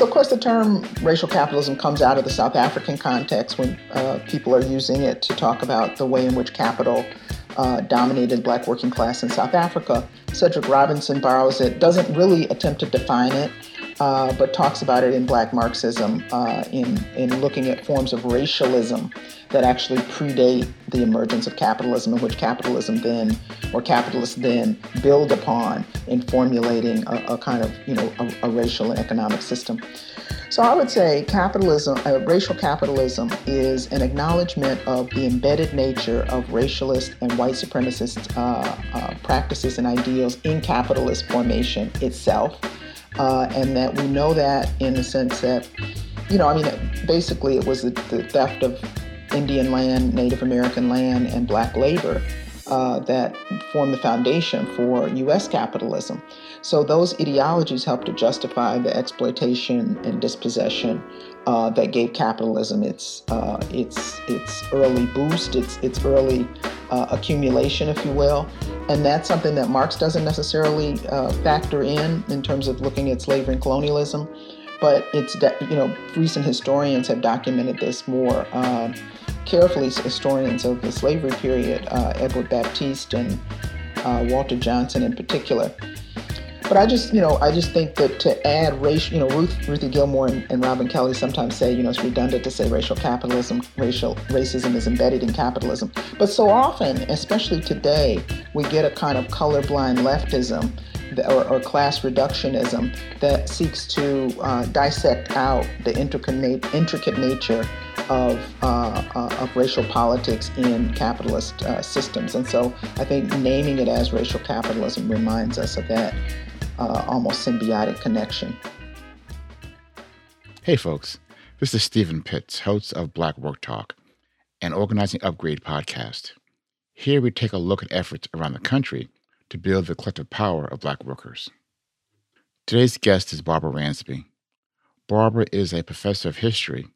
So, of course, the term racial capitalism comes out of the South African context when uh, people are using it to talk about the way in which capital uh, dominated black working class in South Africa. Cedric Robinson borrows it, doesn't really attempt to define it, uh, but talks about it in black Marxism uh, in, in looking at forms of racialism that actually predate the emergence of capitalism, in which capitalism then, or capitalists then, build upon in formulating a, a kind of, you know, a, a racial and economic system. So I would say capitalism, uh, racial capitalism, is an acknowledgement of the embedded nature of racialist and white supremacist uh, uh, practices and ideals in capitalist formation itself, uh, and that we know that in the sense that, you know, I mean, basically it was the, the theft of Indian land, Native American land, and black labor uh, that form the foundation for U.S. capitalism. So those ideologies help to justify the exploitation and dispossession uh, that gave capitalism its uh, its its early boost, its its early uh, accumulation, if you will. And that's something that Marx doesn't necessarily uh, factor in in terms of looking at slavery and colonialism. But it's you know recent historians have documented this more uh, carefully historians of the slavery period, uh, Edward Baptist and uh, Walter Johnson in particular. But I just, you know, I just think that to add racial, you know, Ruth, Ruthie Gilmore and, and Robin Kelley sometimes say, you know, it's redundant to say racial capitalism, racial racism is embedded in capitalism. But so often, especially today, we get a kind of colorblind leftism or, or, class reductionism that seeks to uh, dissect out the intricate, intricate nature of, uh, uh, of racial politics in capitalist uh, systems. And so I think naming it as racial capitalism reminds us of that uh, almost symbiotic connection. Hey, folks. This is Stephen Pitts, host of Black Work Talk, an organizing upgrade podcast. Here we take a look at efforts around the country to build the collective power of Black workers. Today's guest is Barbara Ransby. Barbara is a professor of history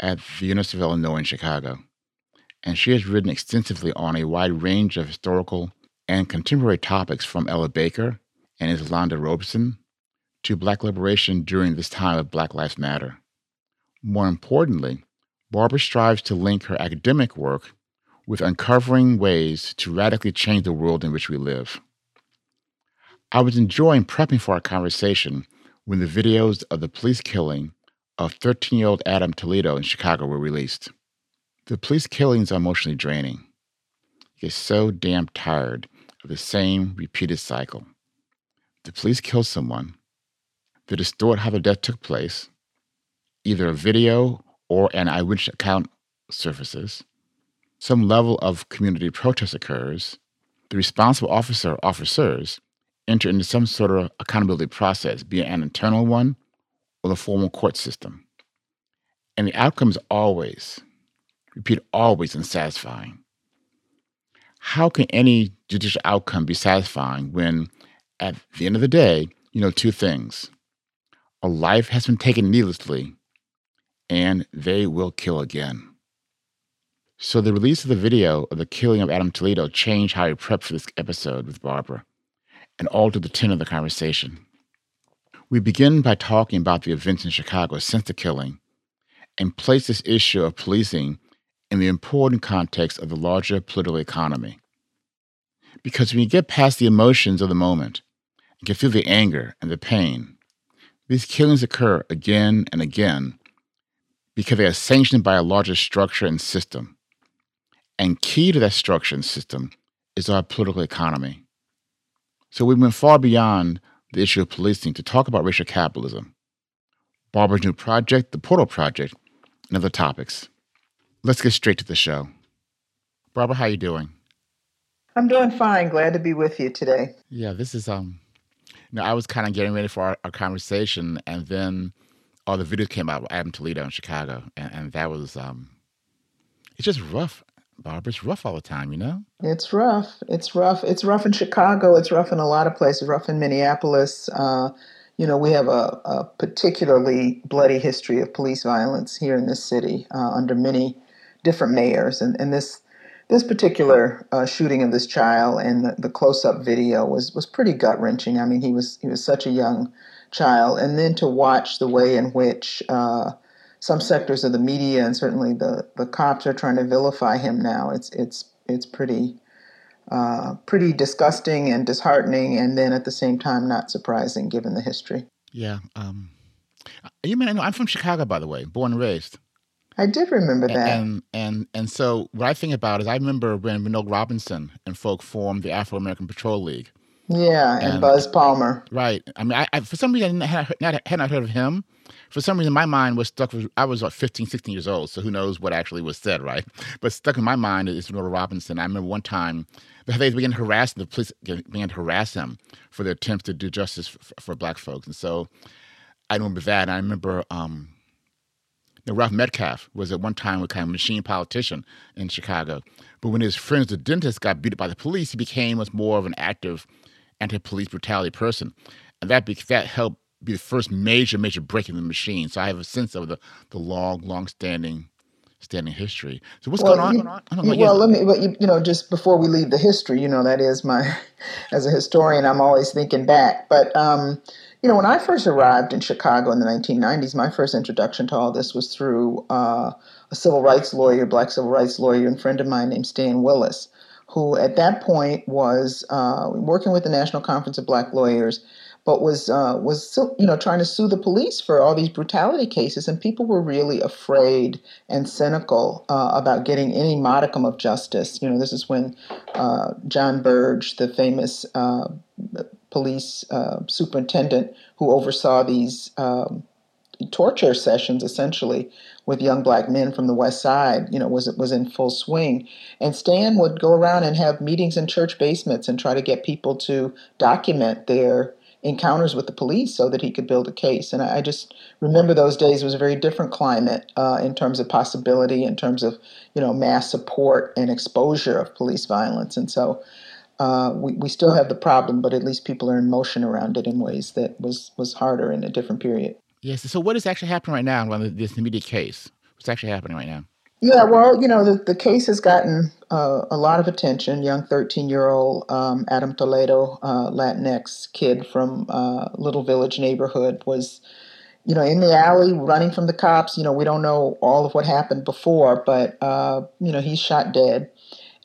at the University of Illinois in Chicago, and she has written extensively on a wide range of historical and contemporary topics from Ella Baker and Eslanda Robeson to Black liberation during this time of Black Lives Matter. More importantly, Barbara strives to link her academic work with uncovering ways to radically change the world in which we live. I was enjoying prepping for our conversation when the videos of the police killing of 13 year old Adam Toledo in Chicago were released. The police killings are emotionally draining. You get so damn tired of the same repeated cycle. The police kill someone, they distort how the death took place, either a video or an eyewitness account surfaces, some level of community protest occurs, the responsible officer or officers enter into some sort of accountability process, be it an internal one or the formal court system. And the outcome is always, repeat, always unsatisfying. How can any judicial outcome be satisfying when, at the end of the day, you know two things? A life has been taken needlessly, and they will kill again. So, the release of the video of the killing of Adam Toledo changed how I prepped for this episode with Barbara and altered the tenor of the conversation. We begin by talking about the events in Chicago since the killing and place this issue of policing in the important context of the larger political economy. Because when you get past the emotions of the moment and can feel the anger and the pain, these killings occur again and again because they are sanctioned by a larger structure and system. And key to that structure and system is our political economy. So we went far beyond the issue of policing to talk about racial capitalism, Barbara's new project, the Portal Project, and other topics. Let's get straight to the show. Barbara, how are you doing? I'm doing fine. Glad to be with you today. Yeah, this is um you know, I was kind of getting ready for our, our, conversation and then all the videos came out with Adam Toledo in Chicago and, and that was um it's just rough. Barbara, it's rough all the time, you know? It's rough. It's rough. It's rough in Chicago. It's rough in a lot of places. Rough in Minneapolis. Uh, you know, we have a, a, particularly bloody history of police violence here in this city uh, under many different mayors, and, and this this particular uh, shooting of this child and the, the close up video was was pretty gut wrenching. I mean, he was he was such a young child, and then to watch the way in which uh, some sectors of the media and certainly the, the cops are trying to vilify him now. It's it's it's pretty uh, pretty disgusting and disheartening, and then at the same time not surprising given the history. Yeah. Um, you mean I know I'm from Chicago, by the way, born and raised. I did remember that. And and and so what I think about is I remember when Renault Robinson and folk formed the Afro American Patrol League. Yeah, and, and, Buzz Palmer. Right. I mean, I, I for some reason I had not, had not heard of him. For some reason, my mind was stuck with, I was like 15, 16 years old, so who knows what actually was said, right? But stuck in my mind is Renault Robinson. I remember one time they began to harass, the police began to harass him for their attempts to do justice for, for black folks. And so I remember that. And I remember um, know, Ralph Metcalfe was at one time a kind of machine politician in Chicago. But when his friends, the dentist, got beat up by the police, he became much more of an active anti-police brutality person. And that, that helped be the first major, major break in the machine. So I have a sense of the, the long, long-standing standing history. So what's well, going on? You, well, let me, but you, you know, just before we leave the history, you know, that is my, as a historian, I'm always thinking back. But um, you know, when I first arrived in Chicago in the 1990s, my first introduction to all this was through uh, a civil rights lawyer, black civil rights lawyer, and friend of mine named Stan Willis, who at that point was uh, working with the National Conference of Black Lawyers, but was uh, was you know trying to sue the police for all these brutality cases, and people were really afraid and cynical uh, about getting any modicum of justice. You know, this is when uh, Jon Burge, the famous uh, police uh, superintendent who oversaw these um, torture sessions essentially with young black men from the west side you know was was in full swing and stan would go around and have meetings in church basements and try to get people to document their encounters with the police so that he could build a case and i, I just remember those days was a very different climate uh, in terms of possibility in terms of you know mass support and exposure of police violence and so uh, we, we still have the problem, but at least people are in motion around it in ways that was, was harder in a different period. Yes. So, what is actually happening right now on this immediate case? What's actually happening right now? Yeah, well, you know, the, the case has gotten uh, a lot of attention. Young 13 year old um, Adam Toledo, uh, Latinx kid from uh, Little Village neighborhood, was, you know, in the alley running from the cops. You know, we don't know all of what happened before, but, uh, you know, he's shot dead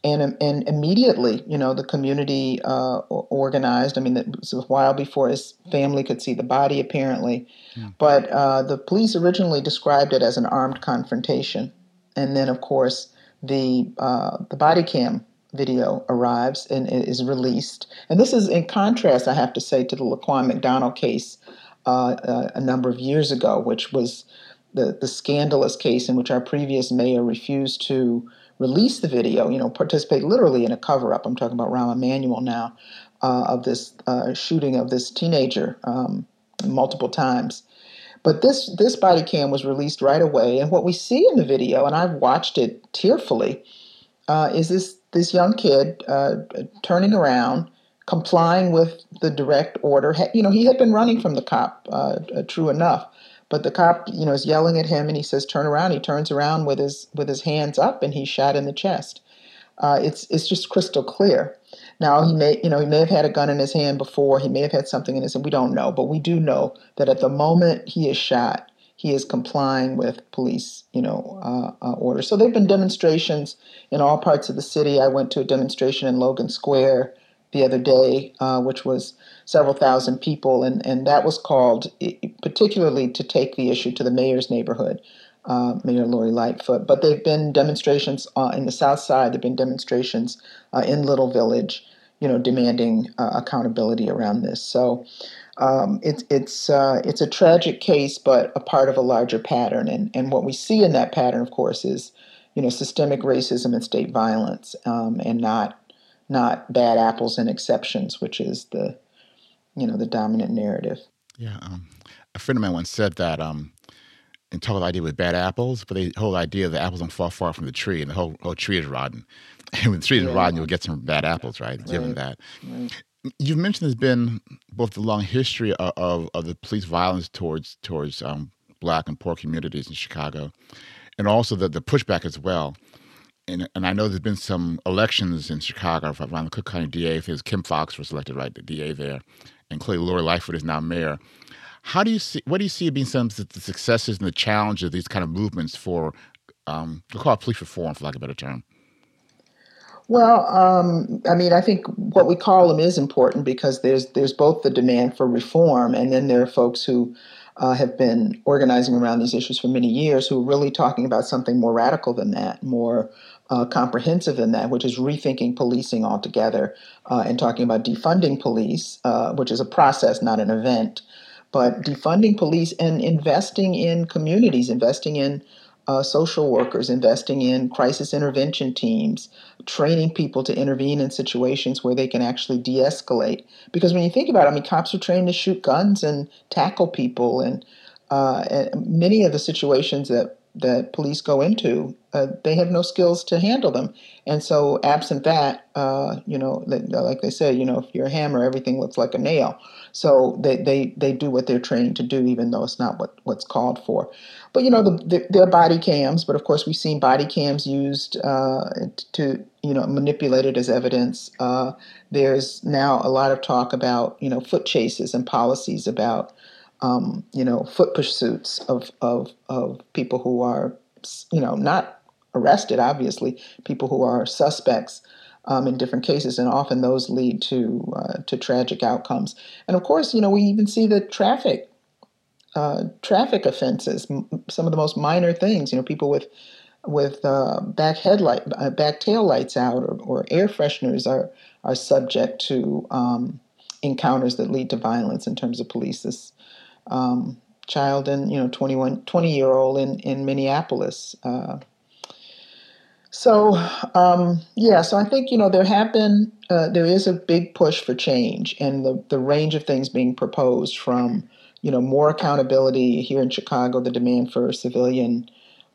and and immediately, you know, the community uh, organized. I mean, it was a while before his family could see the body, apparently. Yeah. But uh, the police originally described it as an armed confrontation, and then, of course, the uh, the body cam video arrives and is released. And this is in contrast, I have to say, to the Laquan McDonald case uh, uh, a number of years ago, which was the the scandalous case in which our previous mayor refused to release the video, you know, participate literally in a cover up. I'm talking about Rahm Emanuel now, uh, of this uh, shooting of this teenager um, multiple times. But this this body cam was released right away, and what we see in the video, and I've watched it tearfully, uh, is this this young kid uh, turning around, complying with the direct order. You know, he had been running from the cop, uh, true enough, but the cop, you know, is yelling at him, and he says, "Turn around." He turns around with his with his hands up, and he's shot in the chest. Uh, it's it's just crystal clear. Now he may, you know, he may have had a gun in his hand before. He may have had something in his hand. We don't know, but we do know that at the moment he is shot, he is complying with police, you know, uh, uh, orders. So there've been demonstrations in all parts of the city. I went to a demonstration in Logan Square the other day, uh, which was several thousand people, and, and that was called particularly to take the issue to the mayor's neighborhood, uh, Mayor Lori Lightfoot. But there have been demonstrations uh, in the South Side. There have been demonstrations uh, in Little Village, you know, demanding uh, accountability around this. So. Um, it's it's uh, it's a tragic case, but a part of a larger pattern. And and what we see in that pattern, of course, is you know systemic racism and state violence, um, and not not bad apples and exceptions, which is the you know the dominant narrative. Yeah, um, a friend of mine once said that um, and talk the idea with bad apples, but the whole idea the apples don't fall far from the tree, and the whole whole tree is rotten. And when the tree is yeah. rotten, you'll get some bad apples, right? right. Given that. Right. You've mentioned there's been both the long history of, of, of the police violence towards towards um, black and poor communities in Chicago, and also the, the pushback as well and, and I know there's been some elections in Chicago around the Cook County DA. Because Kim Foxx was elected, right, the DA there, and clearly Lori Lightfoot is now mayor. How do you see? What do you see being some of the successes and the challenges of these kind of movements for, um, we'll call it police reform, for lack of a better term? Well, um, I mean, I think what we call them is important because there's there's both the demand for reform, and then there are folks who uh, have been organizing around these issues for many years who are really talking about something more radical than that, more uh, comprehensive than that, which is rethinking policing altogether uh, and talking about defunding police, uh, which is a process, not an event, but defunding police and investing in communities, investing in uh, social workers, investing in crisis intervention teams, training people to intervene in situations where they can actually de escalate. Because when you think about it, I mean, cops are trained to shoot guns and tackle people, and, uh, and many of the situations that that police go into, uh, they have no skills to handle them. And so, absent that, uh, you know, like they say, you know, if you're a hammer, everything looks like a nail. So they, they, they do what they're trained to do, even though it's not what, what's called for. But, you know, the, the, they're body cams, but of course, we've seen body cams used uh, to, you know, manipulated as evidence. Uh, there's now a lot of talk about, you know, foot chases and policies about um, you know, foot pursuits of, of, of people who are, you know, not arrested, obviously, people who are suspects um, in different cases, and often those lead to uh, to tragic outcomes. And of course, you know, we even see the traffic uh, traffic offenses, m- some of the most minor things. You know, people with with uh, back headlight, uh, back tail lights out, or, or, air fresheners are are subject to um, encounters that lead to violence in terms of police. Um, child and you know 21 20 year old in in Minneapolis. Uh, so um, yeah, so I think you know there have been uh, there is a big push for change and the the range of things being proposed from you know more accountability here in Chicago. The demand for a civilian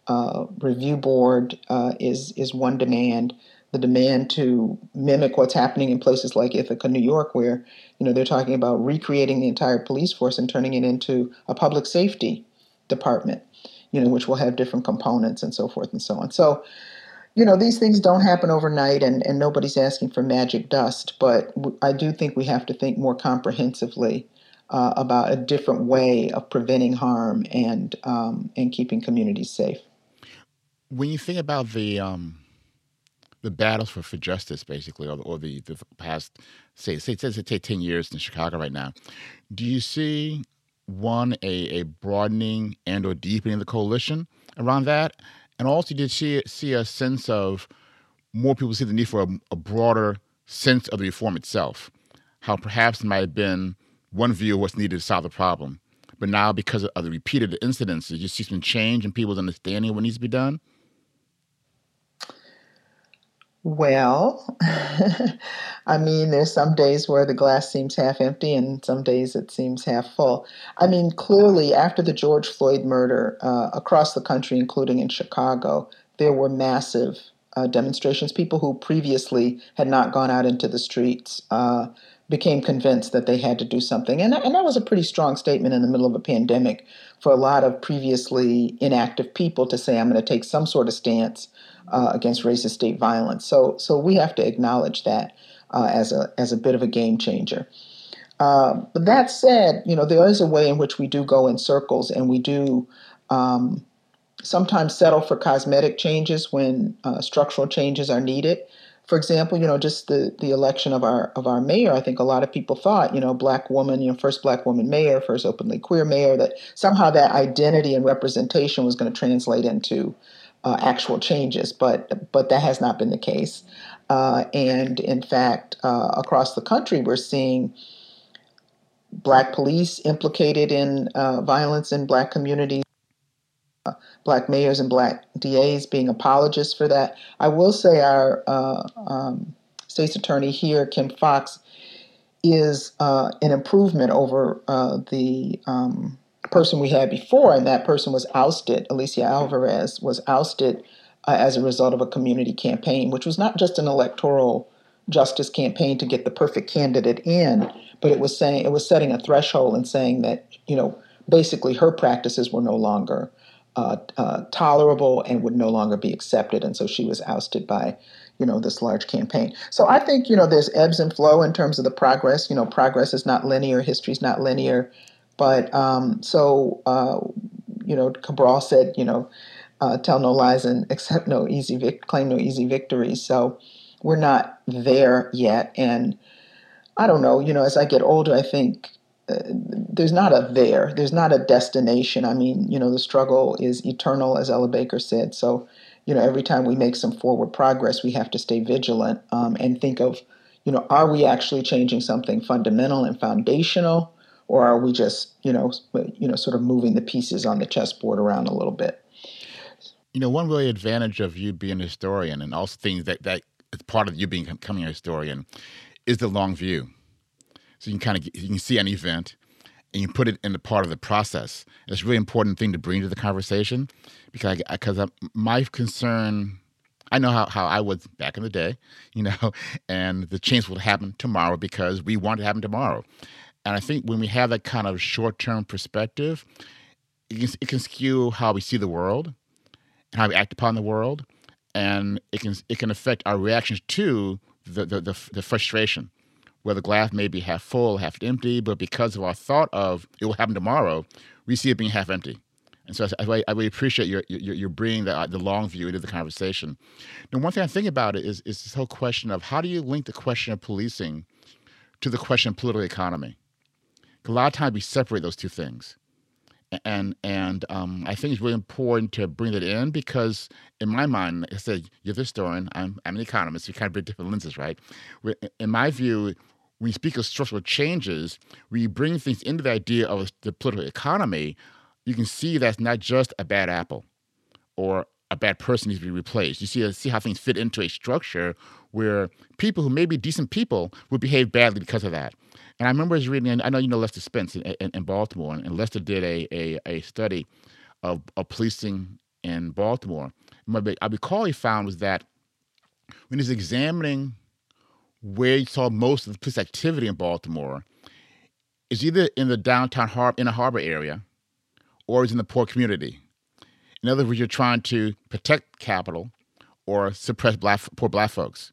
uh, review board uh, is is one demand the demand to mimic what's happening in places like Ithaca, New York, where you know they're talking about recreating the entire police force and turning it into a public safety department, you know, which will have different components and so forth and so on. So, you know, these things don't happen overnight, and and nobody's asking for magic dust. But I do think we have to think more comprehensively. Uh, about a different way of preventing harm and um, and keeping communities safe. When you think about the um, the battles for, for justice, basically, or, or the, the past, say, say, say, say 10 years in Chicago right now, do you see one, a, a broadening and or deepening of the coalition around that? And also, did see, see a sense of more people see the need for a, a broader sense of the reform itself? How perhaps it might have been one view of what's needed to solve the problem. But now, because of the repeated incidences, you see some change in people's understanding of what needs to be done? Well, I mean, there's some days where the glass seems half empty and some days it seems half full. I mean, clearly, after the George Floyd murder uh, across the country, including in Chicago, there were massive uh, demonstrations. People who previously had not gone out into the streets uh, became convinced that they had to do something. And, and that was a pretty strong statement in the middle of a pandemic for a lot of previously inactive people to say, I'm going to take some sort of stance uh, against racist state violence. So, so we have to acknowledge that uh, as a as a bit of a game changer. Uh, but that said, you know there is a way in which we do go in circles, and we do um, sometimes settle for cosmetic changes when uh, structural changes are needed. For example, you know, just the, the election of our of our mayor, I think a lot of people thought, you know, black woman, you know, first black woman mayor, first openly queer mayor, that somehow that identity and representation was going to translate into uh, actual changes, but but that has not been the case. Uh, and in fact, uh, across the country, we're seeing black police implicated in uh, violence in black communities, black mayors and black DAs being apologists for that. I will say our uh, um, state's attorney here, Kim Foxx, is an improvement over the um, person we had before, and that person was ousted. Anita Alvarez was ousted uh, as a result of a community campaign, which was not just an electoral justice campaign to get the perfect candidate in, but it was saying it was setting a threshold and saying that you know basically her practices were no longer uh, uh, tolerable and would no longer be accepted, and so she was ousted by you know this large campaign. So I think you know there's ebbs and flow in terms of the progress. You know, progress is not linear, history is not linear But um, so, uh, you know, Cabral said, you know, uh, tell no lies and accept no easy vic- claim no easy victories. So we're not there yet. And I don't know, you know, as I get older, I think uh, there's not a there, there's not a destination. I mean, you know, the struggle is eternal, as Ella Baker said. So, you know, every time we make some forward progress, we have to stay vigilant um, and think of, you know, are we actually changing something fundamental and foundational, or are we just, you know, you know, sort of moving the pieces on the chessboard around a little bit? You know, one really advantage of you being a historian and also things that that is part of you being becoming a historian is the long view. So you can kind of you can see an event and you put it in the part of the process. It's a really important thing to bring to the conversation because because my concern. I know how, how I was back in the day, you know, and the change will happen tomorrow because we want it to happen tomorrow. And I think when we have that kind of short term perspective, it can, it can skew how we see the world and how we act upon the world. And it can it can affect our reactions to the, the, the, the frustration where the glass may be half full, half empty, but because of our thought of it will happen tomorrow, we see it being half empty. And so I, I really appreciate your, your, your bringing the, the long view into the conversation. Now, one thing I think about it is, is this whole question of how do you link the question of policing to the question of political economy? A lot of times we separate those two things. And and um, I think it's really important to bring that in because, in my mind, I said, you're the historian, I'm, I'm an economist, You kind of bring different lenses, right? In my view, when you speak of structural changes, when you bring things into the idea of the political economy, you can see that's not just a bad apple or a bad person needs to be replaced. You see, uh, see how things fit into a structure where people who may be decent people would behave badly because of that. And I remember I was reading, I know you know Lester Spence in, in, in Baltimore, and Lester did a, a, a study of, of policing in Baltimore. what I recall he found was that when he's examining where you saw most of the police activity in Baltimore is either in the downtown har- in a harbor area or is in the poor community. In other words, you're trying to protect capital or suppress black, poor black folks.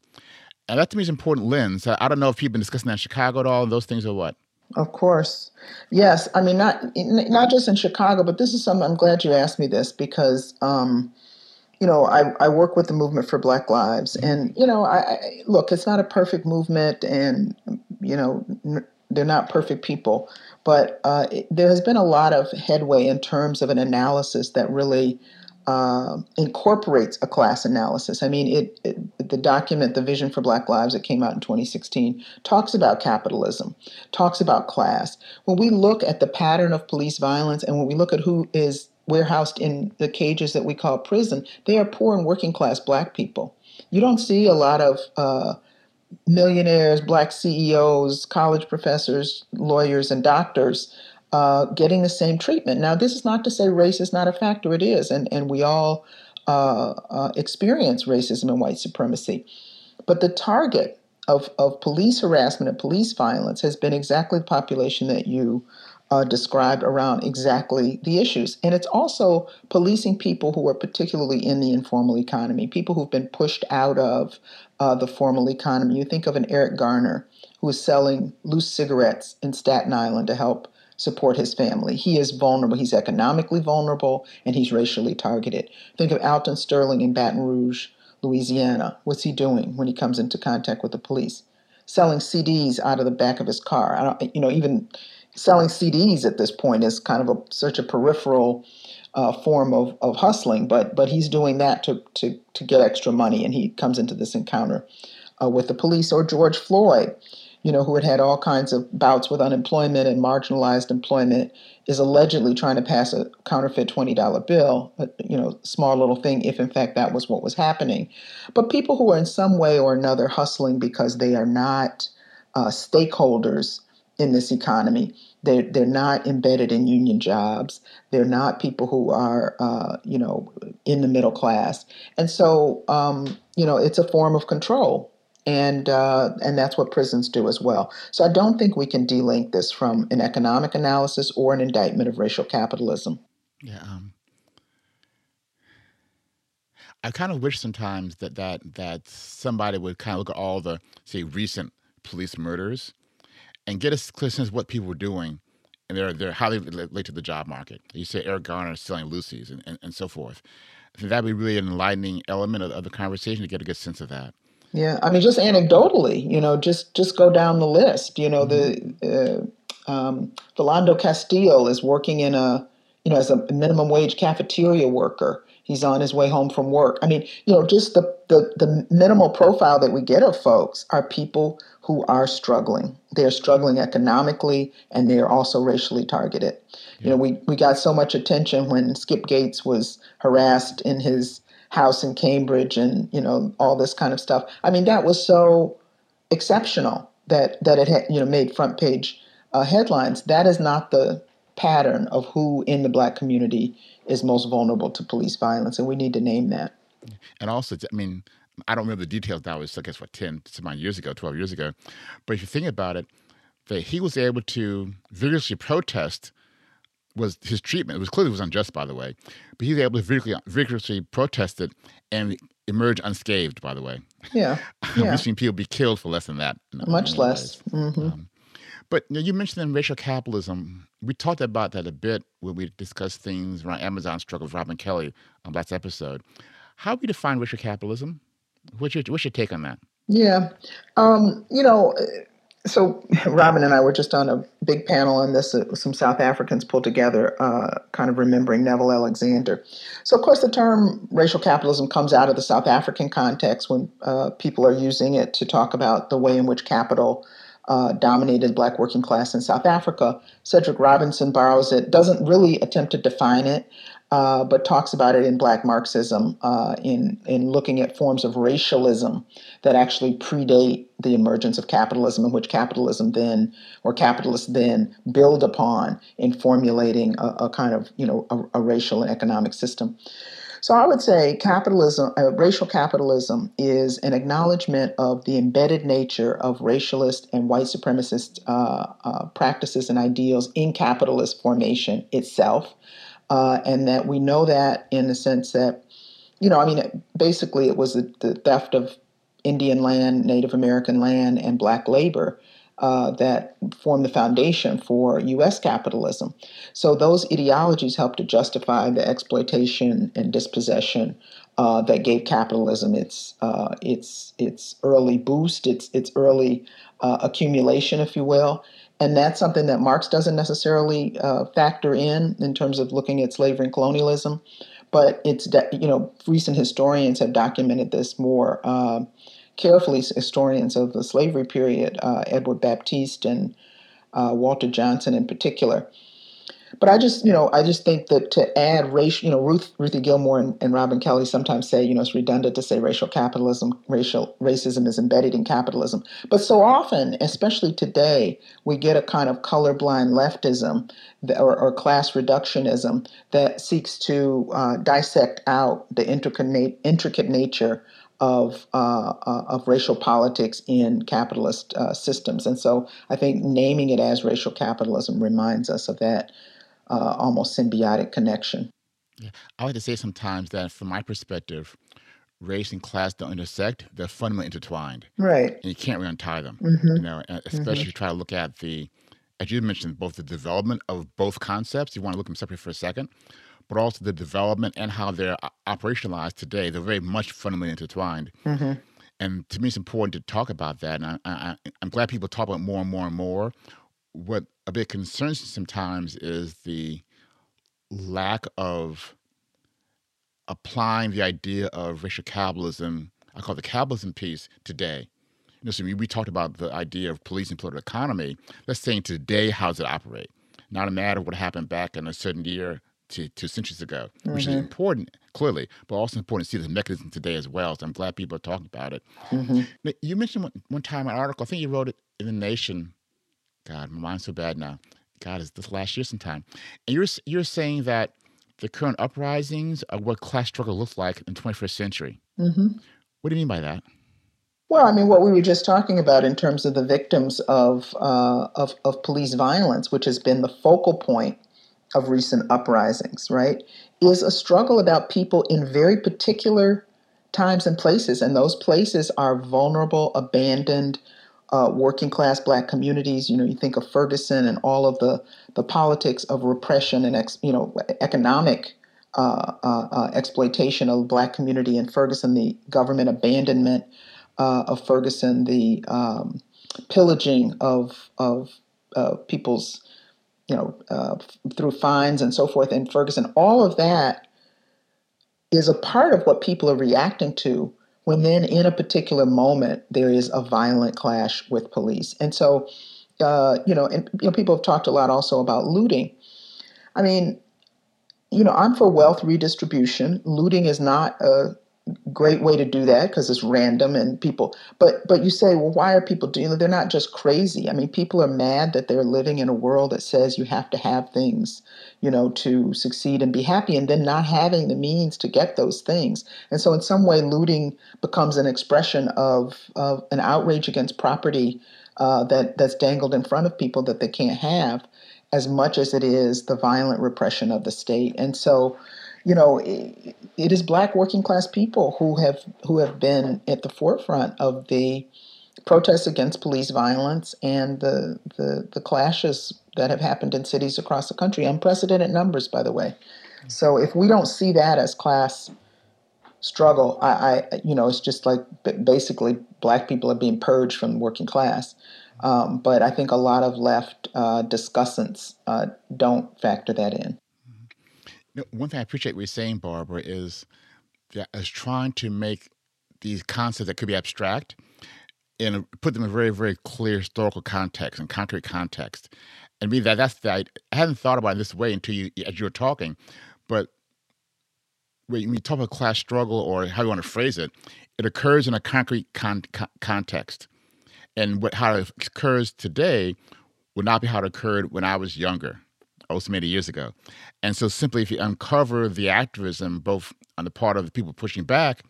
And that to me is an important lens. I don't know if you've been discussing that in Chicago at all, and those things are what? Of course. Yes. I mean, not not just in Chicago, but this is something I'm glad you asked me this because um, you know, I, I work with the movement for Black Lives, and you know, I, I look, it's not a perfect movement, and you know, n- they're not perfect people, but uh, it, there has been a lot of headway in terms of an analysis that really uh, incorporates a class analysis. I mean, it, it, the document, the Vision for Black Lives, that came out in 2016, talks about capitalism, talks about class. When we look at the pattern of police violence, and when we look at who is warehoused in the cages that we call prison, they are poor and working class black people. You don't see a lot of uh, millionaires, black CEOs, college professors, lawyers, and doctors uh, getting the same treatment. Now, this is not to say race is not a factor, it is, and, and we all uh, uh experience racism and white supremacy. But the target of, of police harassment and police violence has been exactly the population that you uh, described around exactly the issues. And it's also policing people who are particularly in the informal economy, people who've been pushed out of uh, the formal economy. You think of an Eric Garner who is selling loose cigarettes in Staten Island to help support his family. He is vulnerable. He's economically vulnerable and he's racially targeted. Think of Alton Sterling in Baton Rouge, Louisiana. What's he doing when he comes into contact with the police? Selling CDs out of the back of his car. You know, even selling CDs at this point is kind of a, such a peripheral uh, form of, of hustling, but but he's doing that to, to to get extra money, and he comes into this encounter uh, with the police. Or George Floyd, you know, who had had all kinds of bouts with unemployment and marginalized employment, is allegedly trying to pass a counterfeit twenty dollar bill. You know, small little thing, if in fact that was what was happening. But people who are in some way or another hustling because they are not uh, stakeholders in this economy. They're, they're not embedded in union jobs. They're not people who are, uh, you know, in the middle class. And so, um, you know, it's a form of control. And, uh, and that's what prisons do as well. So I don't think we can delink this from an economic analysis or an indictment of racial capitalism. Yeah. Um, I kind of wish sometimes that, that, that somebody would kind of look at all the, say, recent police murders and get a clear sense of what people were doing and they're they're highly related to the job market. You say Eric Garner is selling loosies and, and, and so forth. I think that'd be really an enlightening element of, of the conversation to get a good sense of that. Yeah, I mean, just anecdotally, you know, just just go down the list. You know, mm-hmm. the uh, um, Philando Castile is working in a, you know, as a minimum wage cafeteria worker. He's on his way home from work. I mean, you know, just the the, the minimal profile that we get of folks are people who are struggling. They're struggling economically, and they are also racially targeted. Yeah. You know, we we got so much attention when Skip Gates was harassed in his house in Cambridge and you know all this kind of stuff. I mean, that was so exceptional that that it had you know made front page uh, headlines. That is not the pattern of who in the black community is most vulnerable to police violence, and we need to name that. And also, I mean, I don't remember the details now. It was, I guess, what, 10, some years ago, 12 years ago. But if you think about it, that he was able to vigorously protest was his treatment. It was clearly was unjust, by the way, but he was able to vigorously, vigorously protest it and emerge unscathed. By the way, yeah, yeah. we've seen people be killed for less than that. Much less. Mm-hmm. Um, but you, know, you mentioned in racial capitalism. We talked about that a bit when we discussed things around Amazon struggle with Robin Kelley on last episode. How do you define racial capitalism? What's your what's your take on that? Yeah, um, you know so Robin and I were just on a big panel on this. Uh, some South Africans pulled together, uh, kind of remembering Neville Alexander. So of course, the term racial capitalism comes out of the South African context when uh, people are using it to talk about the way in which capital uh, dominated black working class in South Africa. Cedric Robinson borrows it, doesn't really attempt to define it, uh, but talks about it in Black Marxism uh, in in looking at forms of racialism that actually predate the emergence of capitalism, in which capitalism then or capitalists then build upon in formulating a, a kind of you know a, a, racial and economic system. So I would say capitalism, uh, racial capitalism, is an acknowledgement of the embedded nature of racialist and white supremacist uh, uh, practices and ideals in capitalist formation itself uh, and that we know that in the sense that, you know, I mean, basically it was the, the theft of Indian land, Native American land, and black labor uh, that formed the foundation for U.S. capitalism. So those ideologies helped to justify the exploitation and dispossession uh, that gave capitalism its uh, its its early boost, its its early uh, accumulation, if you will. And that's something that Marx doesn't necessarily uh, factor in in terms of looking at slavery and colonialism. But it's, you know, recent historians have documented this more uh, carefully, historians of the slavery period, uh, Edward Baptist and uh, Walter Johnson in particular. But I just, you know, I just think that to add racial, you know, Ruth Ruthie Gilmore and, and Robin Kelley sometimes say, you know, it's redundant to say racial capitalism, racial racism is embedded in capitalism. But so often, especially today, we get a kind of colorblind leftism or, or class reductionism that seeks to uh, dissect out the intricate, intricate nature of uh, uh, of racial politics in capitalist uh, systems, and so I think naming it as racial capitalism reminds us of that uh, almost symbiotic connection. Yeah. I like to say sometimes that, from my perspective, race and class don't intersect; they're fundamentally intertwined. Right. And you can't really untie them. Mm-hmm. You know, especially mm-hmm. if you try to look at the, as you mentioned, both the development of both concepts. You want to look them separately for a second, but also the development and how they're operationalized today. They're very much fundamentally intertwined. Mm-hmm. And to me, it's important to talk about that. And I, I, I'm glad people talk about more and more and more what a bit concerns me sometimes is the lack of applying the idea of racial capitalism, I call it the capitalism piece today. You know, so we, we talked about the idea of police and political economy. Let's say today, how does it operate? Not a matter of what happened back in a certain year to two centuries ago, mm-hmm. which is mm-hmm. important, clearly, but also important to see the mechanism today as well. So I'm glad people are talking about it. Mm-hmm. Now, you mentioned one, one time an article, I think you wrote it in The Nation, God, my mind's so bad now. God, is this last year sometime? And you're you're saying that the current uprisings are what class struggle looks like in the 21st century. Mm-hmm. What do you mean by that? Well, I mean, what we were just talking about in terms of the victims of, uh, of, of police violence, which has been the focal point of recent uprisings, right, is a struggle about people in very particular times and places. And those places are vulnerable, abandoned, uh, working class black communities. You know, you think of Ferguson and all of the, the politics of repression and ex, you know economic uh, uh, uh exploitation of black community in Ferguson, the government abandonment uh, of Ferguson, the um, pillaging of of people's you know through fines and so forth in Ferguson. All of that is a part of what people are reacting to when then in a particular moment there is a violent clash with police. And so, uh, you know, and you know, people have talked a lot also about looting. I mean, you know, I'm for wealth redistribution. Looting is not a great way to do that because it's random and people but but you say well why are people doing they're not just crazy. I mean people are mad that they're living in a world that says you have to have things you know to succeed and be happy and then not having the means to get those things. And so in some way looting becomes an expression of of an outrage against property uh, that that's dangled in front of people that they can't have as much as it is the violent repression of the state. And so you know, it, it is black working class people who have who have been at the forefront of the protests against police violence and the, the the clashes that have happened in cities across the country, unprecedented numbers, by the way. So if we don't see that as class struggle, I, I you know, it's just like basically black people are being purged from working class. Um, but I think a lot of left uh, discussants uh, don't factor that in one thing I appreciate what you're saying, Barbara, is that is trying to make these concepts that could be abstract and put them in a very, very clear historical context and concrete context. And me, that that's that I, I hadn't thought about it this way until you as you were talking, but when you talk about class struggle or how you want to phrase it, it occurs in a concrete con- con- context, and what how it occurs today would not be how it occurred when I was younger also many years ago. And so simply if you uncover the activism, both on the part of the people pushing back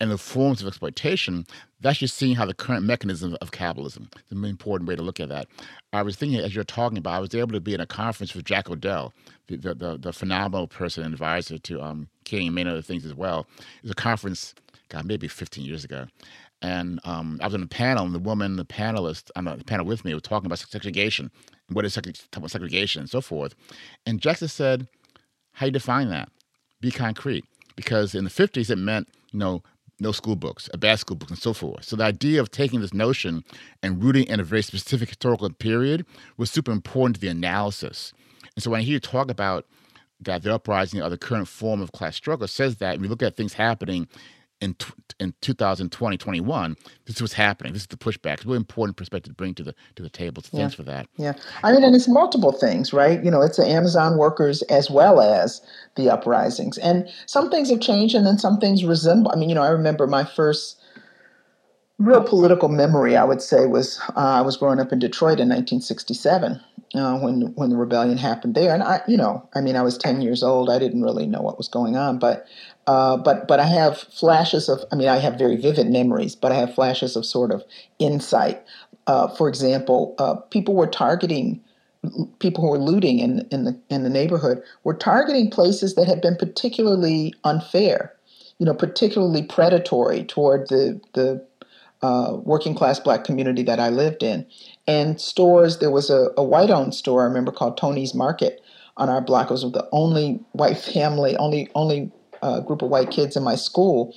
and the forms of exploitation, that's just seeing how the current mechanism of capitalism. An important way to look at that. I was thinking as you're talking about, I was able to be in a conference with Jack O'Dell, the, the, the, the phenomenal person and advisor to um, King and many other things as well. It was a conference, God, maybe 15 years ago. And um, I was on a panel, and the woman, the panelist on the panel with me, was talking about segregation what is segregation and so forth. And Jackson said, how do you define that? Be concrete. Because in the 50s, it meant, you know, no school books, a bad school books, and so forth. So the idea of taking this notion and rooting in a very specific historical period was super important to the analysis. And so when I hear you talk about that the uprising or the current form of class struggle says that, and we look at things happening in in 2020 21 this was happening. This is the pushback. It's a really important perspective to bring to the to the table so thanks yeah. for that. Yeah. I mean and it's multiple things right? You know it's the amazon workers as well as the uprisings. And some things have changed and then some things resemble i mean you know i remember my first real political memory i would say was uh, i was growing up in detroit in 1967 uh, when when the rebellion happened there. And I, you know, I mean, I was ten years old. I didn't really know what was going on, but uh, but but I have flashes of. I mean, I have very vivid memories, but I have flashes of sort of insight. Uh, for example, uh, people were targeting people who were looting in in the in the neighborhood were targeting places that had been particularly unfair, you know, particularly predatory toward the the uh, working class black community that I lived in. And stores, there was a, a white owned store I remember called Tony's Market on our block. It was the only white family, only only uh, group of white kids in my school,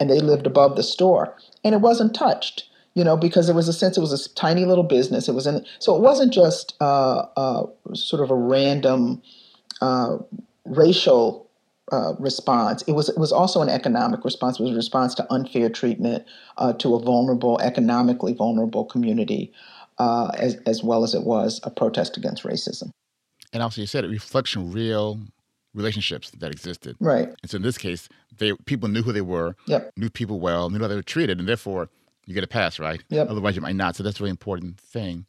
and they lived above the store, and it wasn't touched. You know, because there was a sense it was a tiny little business. It was in, so it wasn't just uh, uh, sort of a random uh, racial uh, response. It was it was also an economic response. It was a response to unfair treatment uh, to a vulnerable, economically vulnerable community, uh, as as well as it was a protest against racism. And also, you said it reflects on real relationships that existed. Right. And so in this case, they people knew who they were, yep. knew people well, knew how they were treated, and therefore you get a pass, right? Yep. Otherwise, you might not. So that's a really important thing.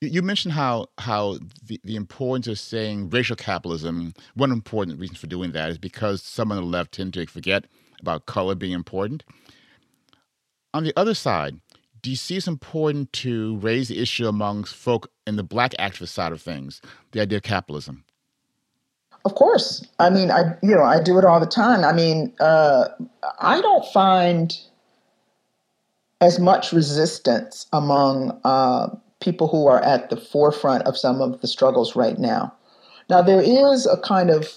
You mentioned how how the, the importance of saying racial capitalism. One important reason for doing that is because some on the left tend to forget about color being important. On the other side, do you see it's important to raise the issue amongst folk in the black activist side of things, the idea of capitalism? Of course. I mean, I you know I do it all the time. I mean, uh, I don't find as much resistance among uh, people who are at the forefront of some of the struggles right now. Now, there is a kind of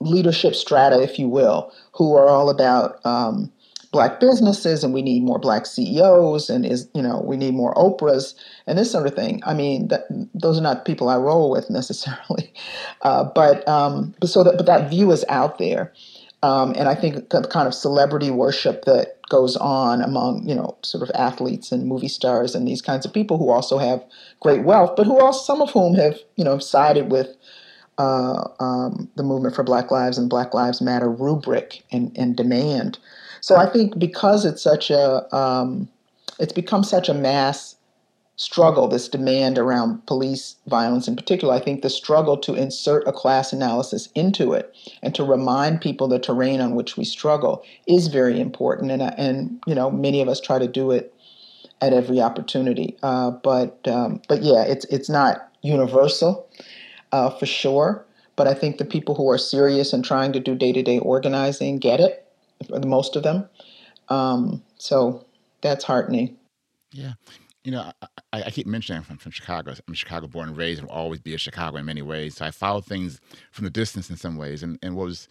leadership strata, if you will, who are all about um, black businesses and we need more black CEOs and is you know we need more Oprahs and this sort of thing. I mean, that, those are not people I roll with necessarily, uh, but um, but so that but that view is out there, um, and I think the kind of celebrity worship that goes on among you know sort of athletes and movie stars and these kinds of people who also have great wealth, but who also some of whom have you know sided with. Uh, um, the movement for Black Lives and Black Lives Matter rubric and, and demand. So I think because it's such a, um, it's become such a mass struggle, this demand around police violence in particular, I think the struggle to insert a class analysis into it and to remind people the terrain on which we struggle is very important. And, and you know, many of us try to do it at every opportunity. Uh, but, um, but yeah, it's, it's not universal uh, for sure. But I think the people who are serious and trying to do day to day organizing get it most of them. Um, so that's heartening. Yeah. You know, I, I keep mentioning I'm from, from Chicago. I'm Chicago born and raised and will always be a Chicago in many ways. So I follow things from the distance in some ways. And, and what was,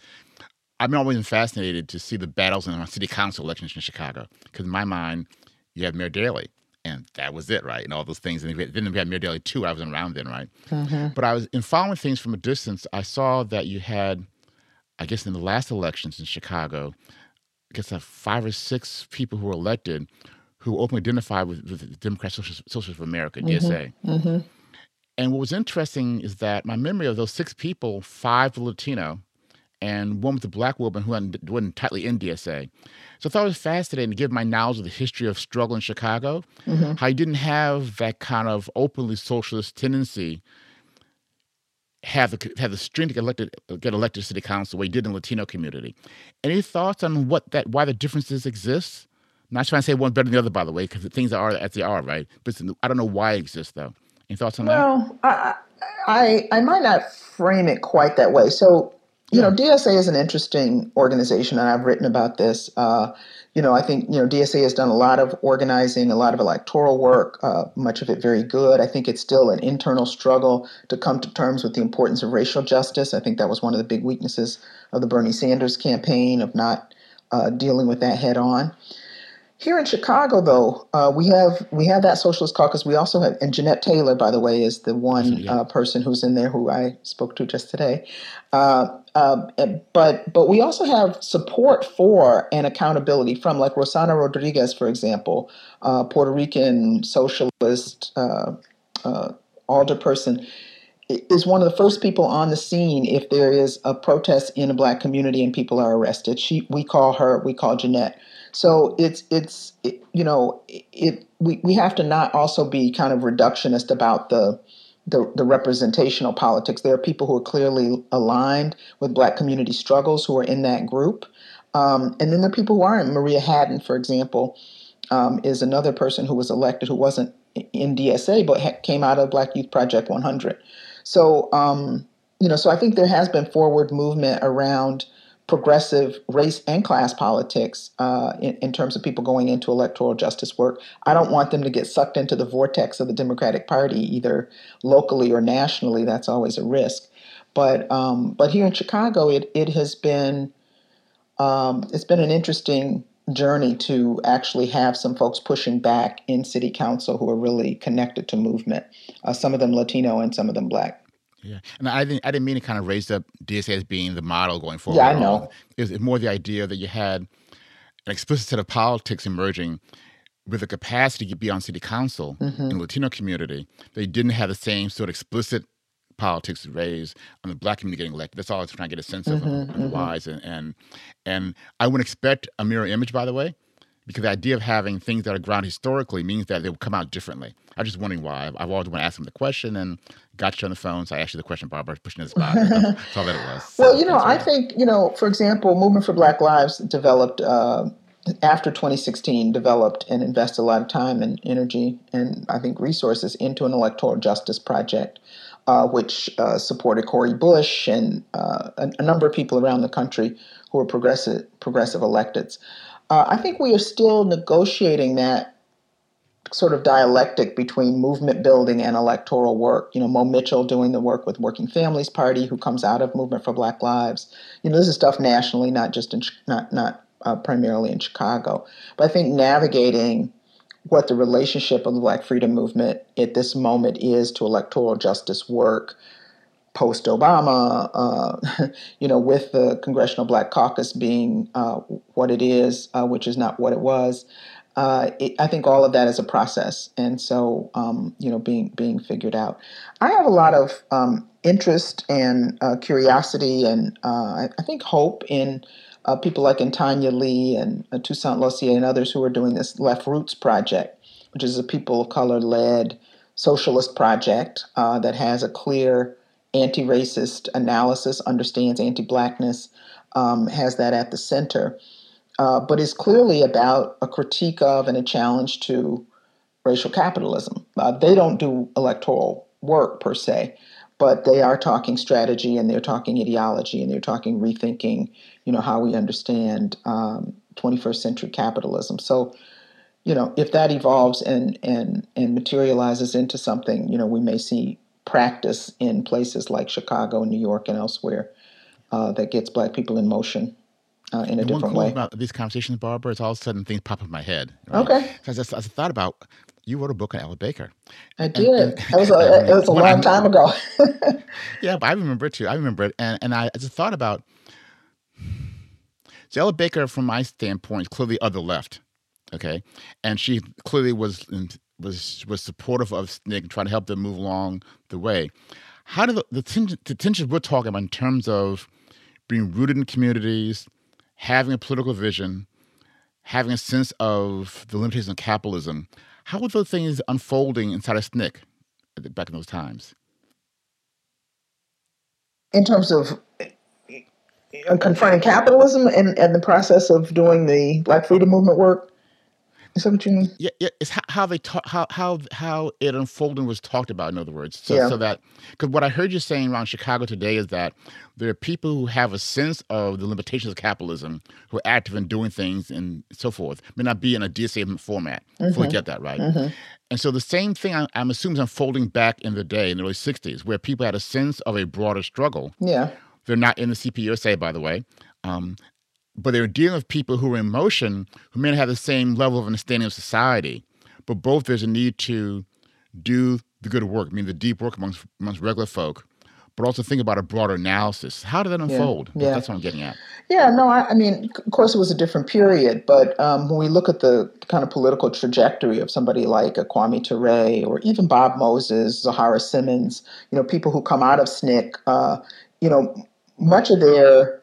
I've been always fascinated to see the battles in the city council elections in Chicago. Because in my mind, you have Mayor Daley, and that was it, right? And all those things. And then we had Mayor Daley too. I wasn't around then, right? Mm-hmm. But I was in following things from a distance. I saw that you had, I guess, in the last elections in Chicago, I guess, uh, five or six people who were elected who openly identified with, with the Democratic Socialists, of America, DSA. Mm-hmm. Mm-hmm. And what was interesting is that my memory of those six people, five were Latino, and one was a black woman who wasn't tightly in DSA. So I thought it was fascinating to give my knowledge of the history of struggle in Chicago, mm-hmm. how you didn't have that kind of openly socialist tendency have the have the strength to get elected get elected to city council way you did in the Latino community. Any thoughts on what that why the differences exist? I'm not trying to say one better than the other, by the way, because things are as they are, right? But I don't know why it exists, though. Any thoughts on well, that? Well, I, I I might not frame it quite that way. So you yeah. know, DSA is an interesting organization, and I've written about this. Uh, you know, I think you know DSA has done a lot of organizing, a lot of electoral work, uh, much of it very good. I think it's still an internal struggle to come to terms with the importance of racial justice. I think that was one of the big weaknesses of the Bernie Sanders campaign of not uh, dealing with that head on. Here in Chicago, though, uh, we have we have that socialist caucus. We also have, and Jeanette Taylor, by the way, is the one uh, person who's in there who I spoke to just today. Uh, uh, but but we also have support for and accountability from like Rossana Rodriguez, for example, uh, Puerto Rican socialist uh, alderperson is one of the first people on the scene if there is a protest in a black community and people are arrested. She we call her we call Jeanette so it's it's it, you know it we, we have to not also be kind of reductionist about the, the the representational politics. There are people who are clearly aligned with Black community struggles who are in that group, um, and then there are people who aren't. Maria Hadden, for example, um, is another person who was elected who wasn't in DSA but ha- came out of Black Youth Project 100. So um, you know, so I think there has been forward movement around progressive race and class politics uh, in, in, terms of people going into electoral justice work. I don't want them to get sucked into the vortex of the Democratic Party, either locally or nationally. That's always a risk. But um, but here in Chicago, it it has been um, it's been an interesting journey to actually have some folks pushing back in city council who are really connected to movement. Uh, some of them Latino and some of them Black. Yeah, and I didn't I didn't mean to kind of raise up DSA as being the model going forward. Yeah, I know. It's more the idea that you had an explicit set of politics emerging with the capacity to be on city council mm-hmm. in the Latino community. They didn't have the same sort of explicit politics raised on the black community getting elected. That's all I was trying to get a sense of mm-hmm, and mm-hmm. wise and, and and I wouldn't expect a mirror image, by the way, because the idea of having things that are grounded historically means that they will come out differently. I'm just wondering why. I've always want to ask them the question and got you on the phone. So I asked you the question, Barbara, pushing this spot. That's all that it was. well, you know, I think, you know, for example, Movement for Black Lives developed, uh, after 2016, developed and invested a lot of time and energy and I think resources into an electoral justice project. Uh, which uh, supported Cori Bush and uh, a, a, number of people around the country who were progressive progressive electeds. Uh, I think we are still negotiating that sort of dialectic between movement building and electoral work. You know, Mo Mitchell doing the work with Working Families Party, who comes out of Movement for Black Lives. You know, this is stuff nationally, not just in not not uh, primarily in Chicago. But I think navigating what the relationship of the Black Freedom Movement at this moment is to electoral justice work post Obama, uh, you know, with the Congressional Black Caucus being uh, what it is, uh, which is not what it was. Uh, it, I think all of that is a process, and so um, you know, being being figured out. I have a lot of um, interest and uh, curiosity, and uh, I, think hope in people like Tanya Lee and Toussaint Losier and others who are doing this Left Roots project, which is a people of color led socialist project that has a clear anti racist analysis, understands anti blackness, um, has that at the center, uh, but is clearly about a critique of and a challenge to racial capitalism. Uh, they don't do electoral work per se, but they are talking strategy and they're talking ideology and they're talking rethinking, you know, how we understand um, 21st century capitalism. So, you know, if that evolves and and and materializes into something, you know, we may see practice in places like Chicago, New York, and elsewhere uh, that gets Black people in motion. Uh, in a the different one cool way. about these conversations, Barbara, is all of a sudden things pop in my head. Right? Okay. So I just I thought about you wrote a book on Ella Baker. I did. And, and, that was a, it was a long I, time ago. yeah, but I remember it too. I remember it, and and I just thought about so Ella Baker, from my standpoint, clearly other left. Okay, and she clearly was in, was was supportive of SNCC and trying to help them move along the way. How do the, the, ten, the tensions we're talking about in terms of being rooted in communities, having a political vision, having a sense of the limitations of capitalism, how were those things unfolding inside of SNCC back in those times? In terms of uh, confronting capitalism and, and the process of doing the Black Freedom Movement work, is that what you mean? Yeah, yeah. It's how, how they talk, how how how it unfolded was talked about. In other words, so, yeah. so that because what I heard you saying around Chicago today is that there are people who have a sense of the limitations of capitalism, who are active in doing things and so forth. May not be in a DSA format. Mm-hmm. Fully get that right. Mm-hmm. And so the same thing I, I'm assuming is unfolding back in the day in the early '60s, where people had a sense of a broader struggle. Yeah. They're not in the CPUSA, by the way. Um, but they were dealing with people who were in motion who may not have the same level of understanding of society. But both there's a need to do the good work, I mean the deep work amongst amongst regular folk, but also think about a broader analysis. How did that unfold? Yeah. That's what I'm getting at. Yeah, no, I, I, mean, of course, it was a different period, but um, when we look at the kind of political trajectory of somebody like a Kwame Ture or even Bob Moses, Zoharah Simmons, you know, people who come out of SNCC, uh, you know, much of their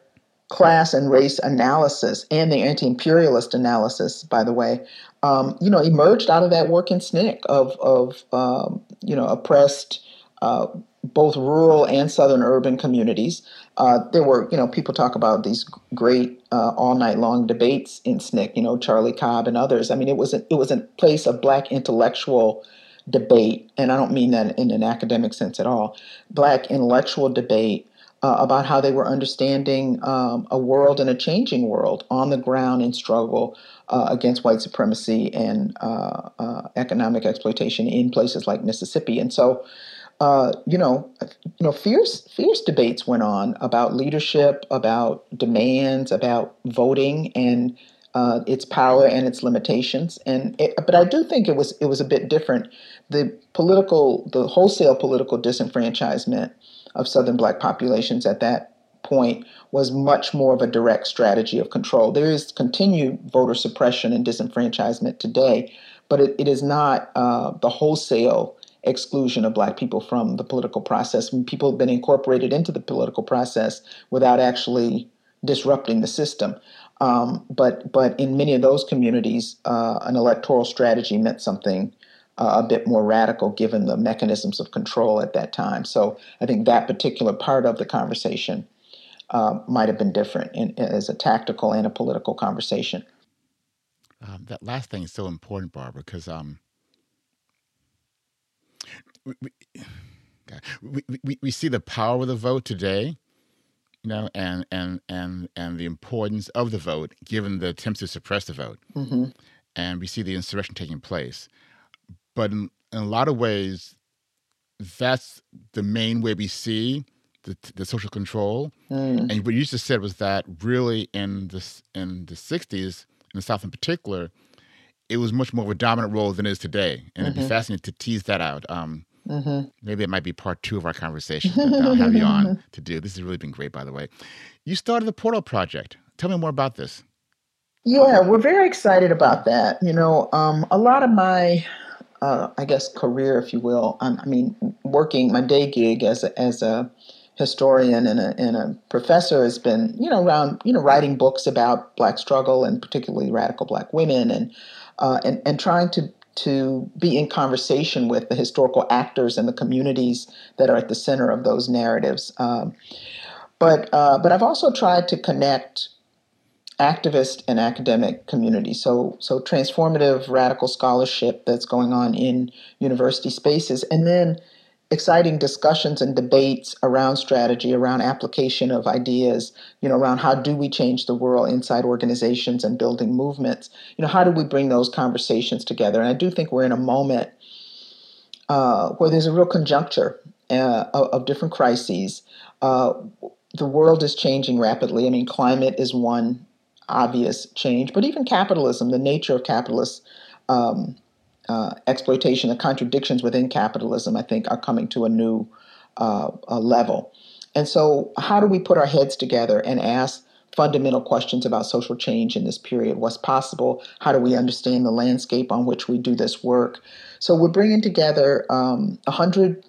class and race analysis and the anti-imperialist analysis, by the way, um, you know, emerged out of that work in SNCC of, of um, you know, oppressed uh, both rural and southern urban communities. Uh, there were, you know, people talk about these great uh, all night long debates in SNCC, you know, Charlie Cobb and others. I mean, it was a, it was a place of black intellectual debate, and I don't mean that in an academic sense at all. Black intellectual debate uh, about how they were understanding um, a world and a changing world on the ground in struggle uh, against white supremacy and uh, uh economic exploitation in places like Mississippi. And so, uh, you know, you know, fierce fierce debates went on about leadership, about demands, about voting, and uh, its power and its limitations. And it, but I do think it was it was a bit different. The political, the wholesale political disenfranchisement of Southern black populations at that point was much more of a direct strategy of control. There is continued voter suppression and disenfranchisement today, but it, it is not uh, the wholesale exclusion of black people from the political process. People have been incorporated into the political process without actually disrupting the system. Um, but but in many of those communities, uh, an electoral strategy meant something uh, a bit more radical given the mechanisms of control at that time. So I think that particular part of the conversation uh, might have been different in, as a tactical and a political conversation. Um, that last thing is so important, Barbara, because um, we, we, we, we see the power of the vote today, you know, and, and, and, and the importance of the vote given the attempts to suppress the vote. Mm-hmm. And we see the insurrection taking place but in, in a lot of ways, that's the main way we see the, the social control. Mm. And what you just said was that really in the in the '60s, in the South in particular, it was much more of a dominant role than it is today. And mm-hmm. it'd be mm-hmm. fascinating to tease that out. Um, mm-hmm. Maybe it might be part two of our conversation that I'll have you on to do. This has really been great, by the way. You started the Portal Project. Tell me more about this. Yeah, we're very excited about that. You know, um, a lot of my, uh, I guess, career, if you will, um, I mean, working my day gig as a, as a historian and a, and a professor has been, you know, around, you know, writing books about Black struggle and particularly radical Black women and uh, and and trying to to be in conversation with the historical actors and the communities that are at the center of those narratives. Um, but uh, but I've also tried to connect activist and academic community. So so transformative radical scholarship that's going on in university spaces, and then exciting discussions and debates around strategy, around application of ideas, you know, around how do we change the world inside organizations and building movements. You know, how do we bring those conversations together? And I do think we're in a moment uh, where there's a real conjuncture uh, of, different crises. Uh, the world is changing rapidly. I mean, climate is one obvious change, but even capitalism, the nature of capitalist Um, uh, exploitation, the contradictions within capitalism, I think, are coming to a new uh, level. And so, how do we put our heads together and ask fundamental questions about social change in this period? What's possible? How do we understand the landscape on which we do this work? So, we're bringing together um, 100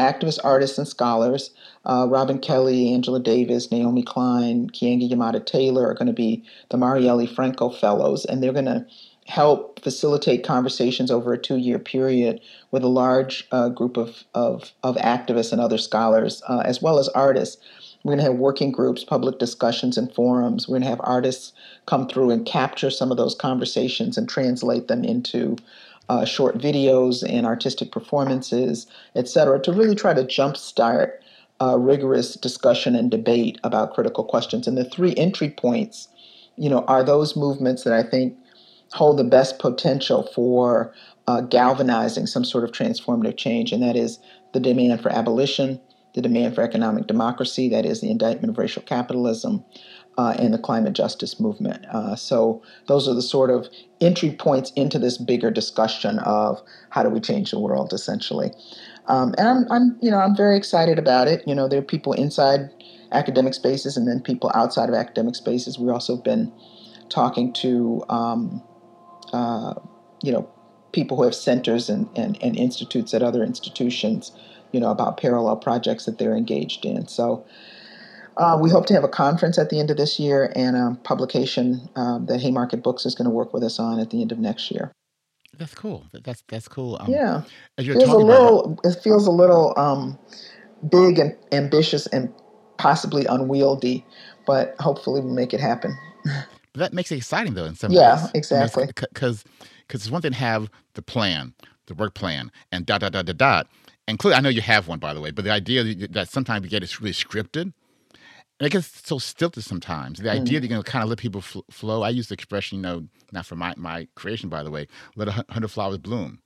activists, artists, and scholars. Uh, Robin Kelley, Angela Davis, Naomi Klein, Keeanga-Yamahtta Taylor are going to be the Marielle Franco Fellows, and they're going to help facilitate conversations over a two year period with a large uh, group of, of, of, activists and other scholars, uh, as well as artists. We're going to have working groups, public discussions, and forums. We're going to have artists come through and capture some of those conversations and translate them into uh, short videos and artistic performances, et cetera, to really try to jumpstart uh, rigorous discussion and debate about critical questions. And the three entry points, you know, are those movements that I think hold the best potential for uh, galvanizing some sort of transformative change, and that is the demand for abolition, the demand for economic democracy, that is the indictment of racial capitalism, uh, the climate justice movement. Uh, so those are the sort of entry points into this bigger discussion of how do we change the world, essentially. Um, and I'm, I'm, you know, I'm very excited about it. You know, there are people inside academic spaces and then people outside of academic spaces. We've also been talking to um, uh, you know, people who have centers and, and, and institutes at other institutions, you know, about parallel projects that they're engaged in. So uh, we hope to have a conference at the end of this year and a publication uh, that Haymarket Books is going to work with us on at the end of next year. That's cool. That's that's cool. Um, yeah, as you're feels a little. About... It feels a little um, big and ambitious and possibly unwieldy, but hopefully we'll make it happen. But that makes it exciting though in some yeah, ways. exactly. Because because it's one thing to have the plan, the work plan, and dot dot dot dot dot. And clearly, I know you have one by the way. But the idea that sometimes you get is really scripted. And it gets so stilted sometimes. The idea mm. that you're going to kind of let people fl- flow. I use the expression, you know, not for my, my creation, by the way, let a hundred flowers bloom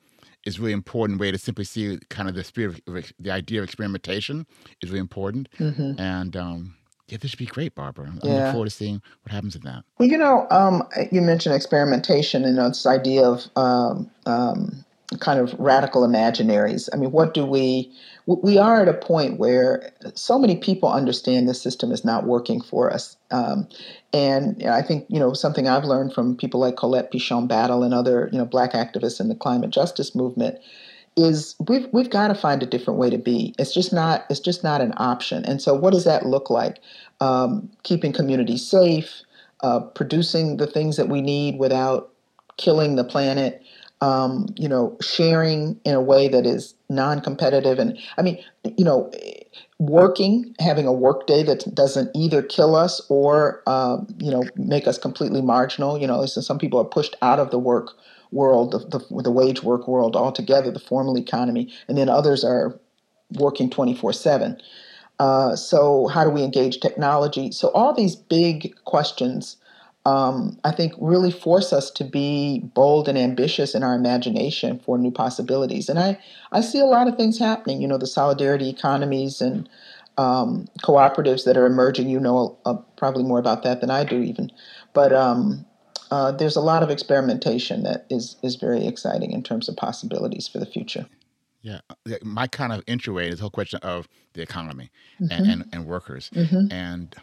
is really important way to simply see kind of the spirit of the idea of experimentation is really important. Mm-hmm. And um, yeah, this should be great, Barbara. I yeah. look forward to seeing what happens in that. Well, you know, um, you mentioned experimentation and you know, this idea of um, um, kind of radical imaginaries. I mean, what do we? We are at a point where so many people understand the system is not working for us, um, and I think you know something I've learned from people like Colette Pichon Battle and other you know Black activists in the climate justice movement is we've we've got to find a different way to be. It's just not it's just not an option. And so, what does that look like? Um, keeping communities safe, uh, producing the things that we need without killing the planet. Um, you know, sharing in a way that is non-competitive, and I mean, you know, working, having a work day that doesn't either kill us or um, you know make us completely marginal. You know, so some people are pushed out of the work world, the, the, the wage work world altogether, the formal economy, and then others are working 24 uh, 7. so, how do we engage technology? So, all these big questions um, I think really force us to be bold and ambitious in our imagination for new possibilities. And I, I see a lot of things happening. You know, the solidarity economies and um, cooperatives that are emerging. You know uh, probably more about that than I do, even. But um, uh, there's a lot of experimentation that is is very exciting in terms of possibilities for the future. Yeah, my kind of entryway is the whole question of the economy mm-hmm. and, and, and, workers. Mm-hmm. And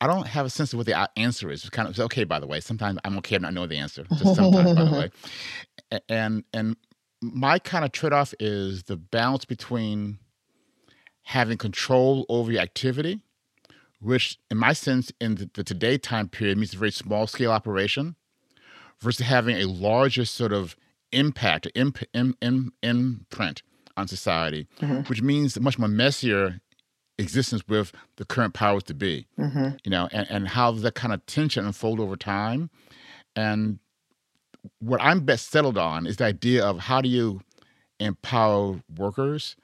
I don't have a sense of what the answer is. It's kind of it's okay, by the way. Sometimes I'm okay I not knowing the answer. Just sometimes, by the way. And and my kind of trade off is the balance between having control over your activity which in my sense in the, the today time period means a very small scale operation versus having a larger sort of impact imp, imp, imp, imprint on society mm-hmm. which means much more messier existence with the current powers to be mm-hmm. you know and, and how does that kind of tension unfold over time and what i'm best settled on is the idea of how do you empower workers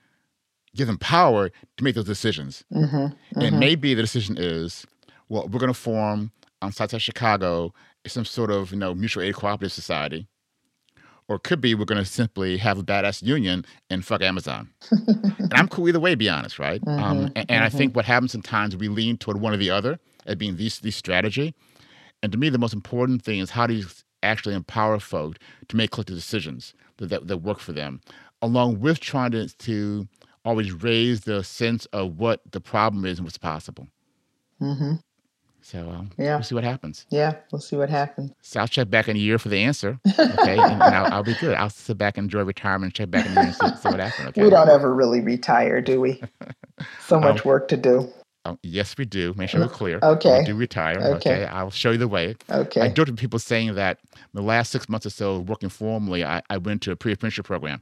give them power to make those decisions. Mm-hmm, mm-hmm. And maybe the decision is, well, we're going to form on Southside Chicago some sort of you know mutual aid cooperative society, or could be we're going to simply have a badass union and fuck Amazon. and I'm cool either way, be honest, right? Mm-hmm, um, and, and I think mm-hmm. what happens sometimes we lean toward one or the other as being the, the strategy. And to me, the most important thing is how do you actually empower folk to make collective decisions that, that, that work for them, along with trying to, to always raise the sense of what the problem is and what's possible. Mm-hmm. So um, yeah, we'll see what happens. Yeah, we'll see what happens. So I'll check back in a year for the answer. Okay, and, and I'll, I'll, be good. I'll sit back and enjoy retirement. Check back in a year and see, see what happens. Okay. We don't ever really retire, do we? So much um, work to do. Um, yes, we do. Make sure we're clear. Okay. We do retire. Okay. okay. I'll show you the way. Okay. I do to people saying that the last six months or so working formally, I, I went to a pre-apprenticeship program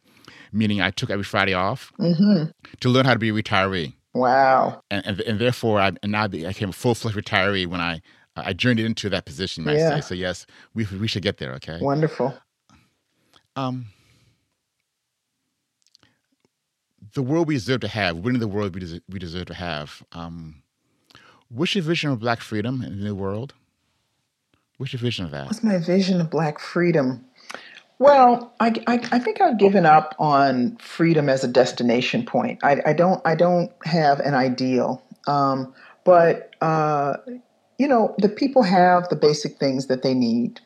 meaning I took every Friday off mm-hmm. to learn how to be a retiree. Wow. And, and, and therefore, I, and now I became a full fledged retiree when I, I journeyed into that position, yeah. So, yes, we, we should get there, okay? Wonderful. Um, the world we deserve to have, winning the world we deserve, we deserve to have. Um, what's your vision of Black freedom in the new world? What's your vision of that? What's my vision of Black freedom? Well, I, I, I, think I've given up on freedom as a destination point. I, I don't I don't have an ideal, um, but uh, you know the people have the basic things that they need.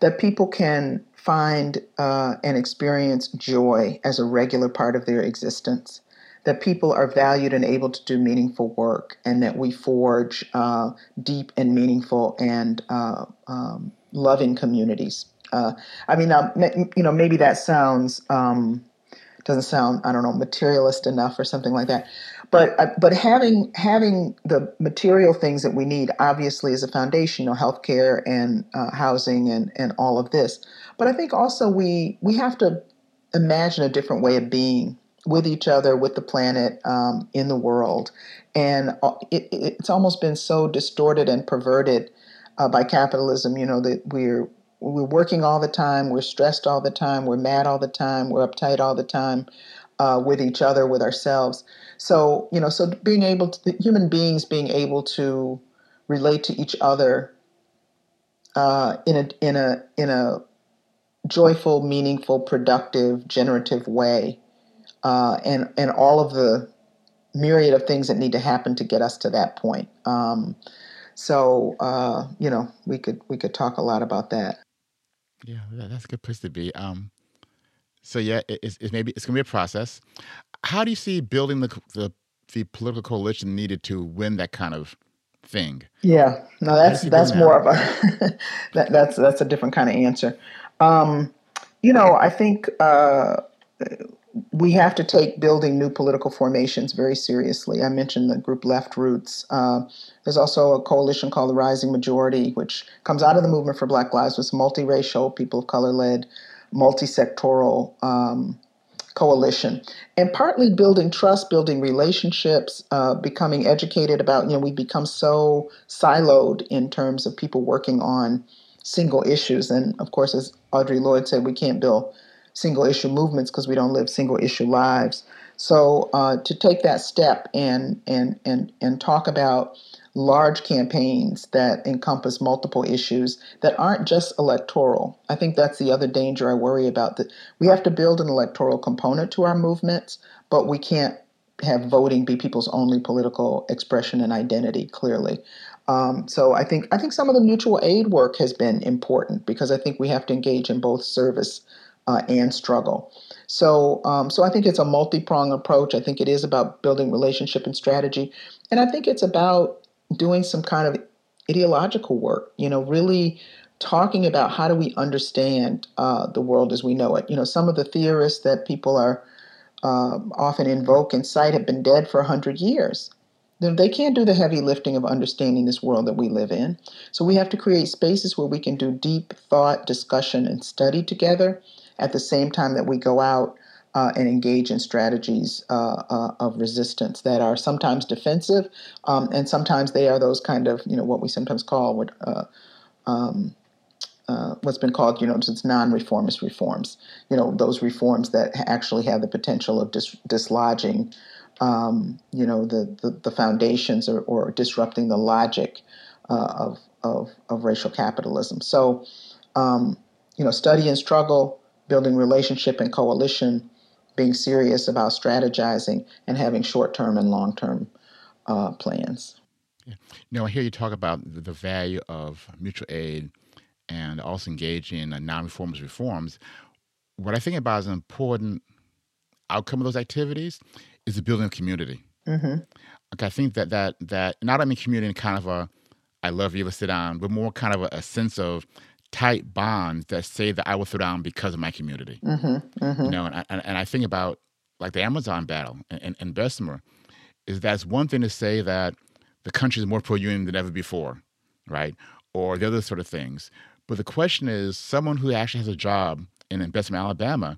That people can find uh, and experience joy as a regular part of their existence. That people are valued and able to do meaningful work, and that we forge uh, deep and meaningful and uh, um, loving communities. Uh, I mean, uh, you know, maybe that sounds um, doesn't sound I don't know materialist enough or something like that. But uh, but having having the material things that we need obviously is a foundation, you know, healthcare and uh, housing and and all of this. But I think also we we have to imagine a different way of being with each other, with the planet, um, in the world, and uh, it, it's almost been so distorted and perverted uh, by capitalism. You know that we're we're working all the time, we're stressed all the time, we're mad all the time, we're uptight all the time uh, with each other, with ourselves. So, you know, so being able to, human beings being able to relate to each other uh, in a in a in a joyful, meaningful, productive, generative way, uh, and and all of the myriad of things that need to happen to get us to that point. Um, so uh, you know, we could we could talk a lot about that. Yeah, that's a good place to be. Um, so yeah, it, it's, it's maybe it's gonna be a process. How do you see building the the the political coalition needed to win that kind of thing? Yeah, no, that's that's more of a that, that's that's a different kind of answer. Um, you know, I think uh, we have to take building new political formations very seriously. I mentioned the group Left Roots. Uh, there's also a coalition called the Rising Majority, which comes out of the movement for Black Lives. It's multiracial, people of color led, multi-sectoral um, coalition, and partly building trust, building relationships, uh, becoming educated about. You know, we become so siloed in terms of people working on single issues, and of course, as Audre Lorde said, we can't build single issue movements because we don't live single issue lives. So uh, to take that step and and and and talk about large campaigns that encompass multiple issues that aren't just electoral. I think that's the other danger I worry about that we have to build an electoral component to our movements, but we can't have voting be people's only political expression and identity clearly. Um, so I think I think some of the mutual aid work has been important because I think we have to engage in both service uh, and struggle. So um, so I think it's a multi pronged approach. I think it is about building relationship and strategy, and I think it's about doing some kind of ideological work. You know, really talking about how do we understand uh, the world as we know it. You know, some of the theorists that people are uh, often invoke and cite have been dead for 100 years. They can't do the heavy lifting of understanding this world that we live in. So we have to create spaces where we can do deep thought, discussion, and study together at the same time that we go out uh, and engage in strategies uh, uh, of resistance that are sometimes defensive um, and sometimes they are those kind of, you know, what we sometimes call what. Uh, um, uh, what's been called, you know, just non-reformist reforms. You know, those reforms that actually have the potential of dis- dislodging um, you know, the, the, the foundations or, or, disrupting the logic uh, of, of, of, racial capitalism. So, um, you know, study and struggle, building relationship and coalition, being serious about strategizing, and having short term and long term uh, plans. Yeah. You know, I hear you talk about the value of mutual aid and also engaging in non-reformist reforms. What I think about as an important outcome of those activities is the building of community. Mm-hmm. Okay, I think that that that not only community in kind of a I love you, let's sit down, but more kind of a, a, sense of tight bonds that say that I will sit down because of my community. Mm-hmm. Mm-hmm. You know, and I, and I think about like the Amazon battle and, and Bessemer, is that's one thing to say that the country is more pro-union than ever before, right? Or the other sort of things. But the question is, someone who actually has a job in Bessemer, Alabama,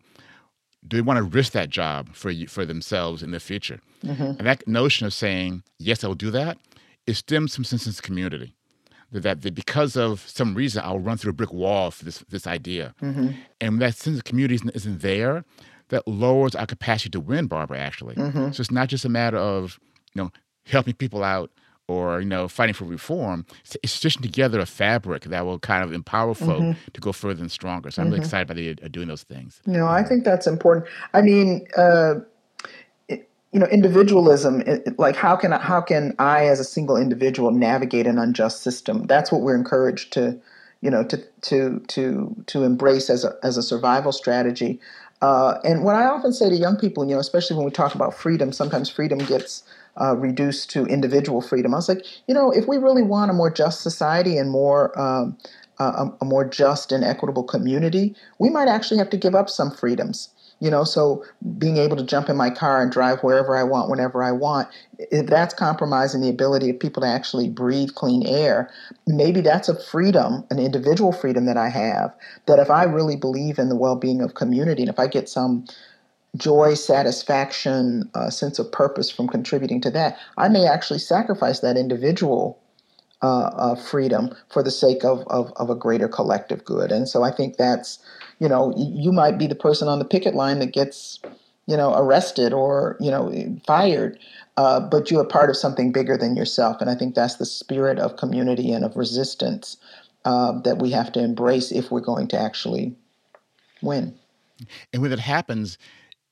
do they want to risk that job for for themselves in the future? Mm-hmm. And that notion of saying yes, I will do that, it stems from sense of community. That, that because of some reason I'll run through a brick wall for this this idea, mm-hmm. and that sense of community isn't, isn't, there, that lowers our capacity to win, Barbara. Actually, mm-hmm. so it's not just a matter of you know helping people out or you know fighting for reform it's stitching together a fabric that will kind of empower folk mm-hmm. to go further and stronger so i'm mm-hmm. really excited about the, uh, doing those things No, i think that's important i mean uh, you know individualism it, like how can how can i as a single individual navigate an unjust system that's what we're encouraged to you know to to to to embrace as a as a survival strategy uh, and what i often say to young people you know especially when we talk about freedom sometimes freedom gets uh, reduced to individual freedom. I was like, you know, if we really want a more just society and more um, a, a, more just and equitable community, we might actually have to give up some freedoms. You know, so being able to jump in my car and drive wherever I want, whenever I want, if that's compromising the ability of people to actually breathe clean air, maybe that's a freedom, an individual freedom that I have. That if I really believe in the well being of community, and if I get some joy, satisfaction, uh, sense of purpose from contributing to that, I may actually sacrifice that individual uh, uh, freedom for the sake of, of, of, a greater collective good. And so I think that's, you know, you might be the person on the picket line that gets, you know, arrested or, you know, fired, uh, but you're part of something bigger than yourself. And I think that's the spirit of community and of resistance uh, that we have to embrace if we're going to actually win. And when it happens,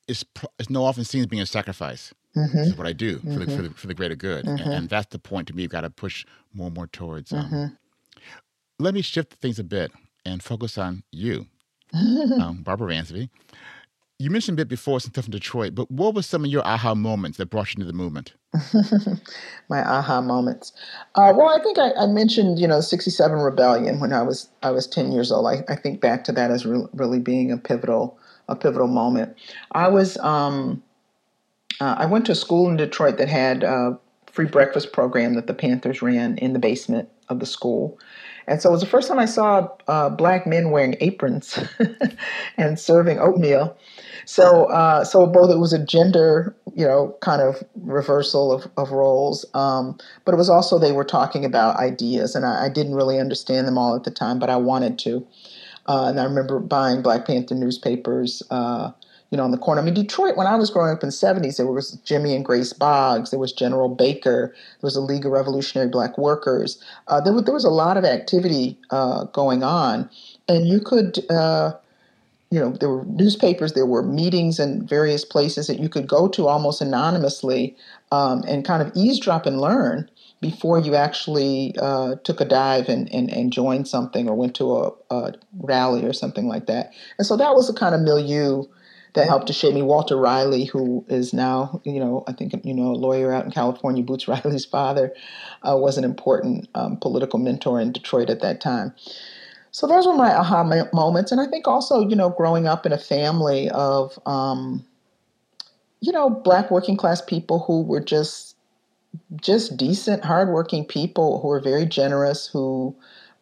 is is no often seen as being a sacrifice. Mm-hmm. This is what I do for, mm-hmm. the, for, the, for the greater good, mm-hmm. and, and, that's the point to me. You've got to push more and more towards. Um, mm-hmm. let me shift things a bit and focus on you, um, Barbara Ransby. You mentioned a bit before some stuff in Detroit, but what were some of your aha moments that brought you into the movement? My aha moments. Uh, well, I think I, I, mentioned, you know, '67 rebellion when I was I was 10 years old. I, I think back to that as re- really being a pivotal a pivotal moment. I was um, uh, I went to a school in Detroit that had a free breakfast program that the Panthers ran in the basement of the school. And so it was the first time I saw uh, black men wearing aprons and serving oatmeal. So, uh, so both it was a gender, you know, kind of reversal of, of roles, um, but it was also they were talking about ideas, and I, I, didn't really understand them all at the time, but I wanted to. Uh, and I remember buying Black Panther newspapers, uh, you know, on the corner. I mean, Detroit, when I was growing up in the 70s, there was Jimmy and Grace Boggs, there was General Baker, there was the League of Revolutionary Black Workers. Uh, there, there, was a lot of activity uh, going on, and you could, uh, you know, there were newspapers, there were meetings in various places that you could go to almost anonymously um, and kind of eavesdrop and learn before you actually uh, took a dive and, and, and, joined something or went to a, a, rally or something like that. And so that was the kind of milieu that helped to shape me. Walter Riley, who is now, you know, I think, you know, a lawyer out in California, Boots Riley's father, uh, was an important um, political mentor in Detroit at that time. So those were my aha moments. And I think also, you know, growing up in a family of, um, you know, black working class people who were just, just decent, hardworking people who were very generous, who,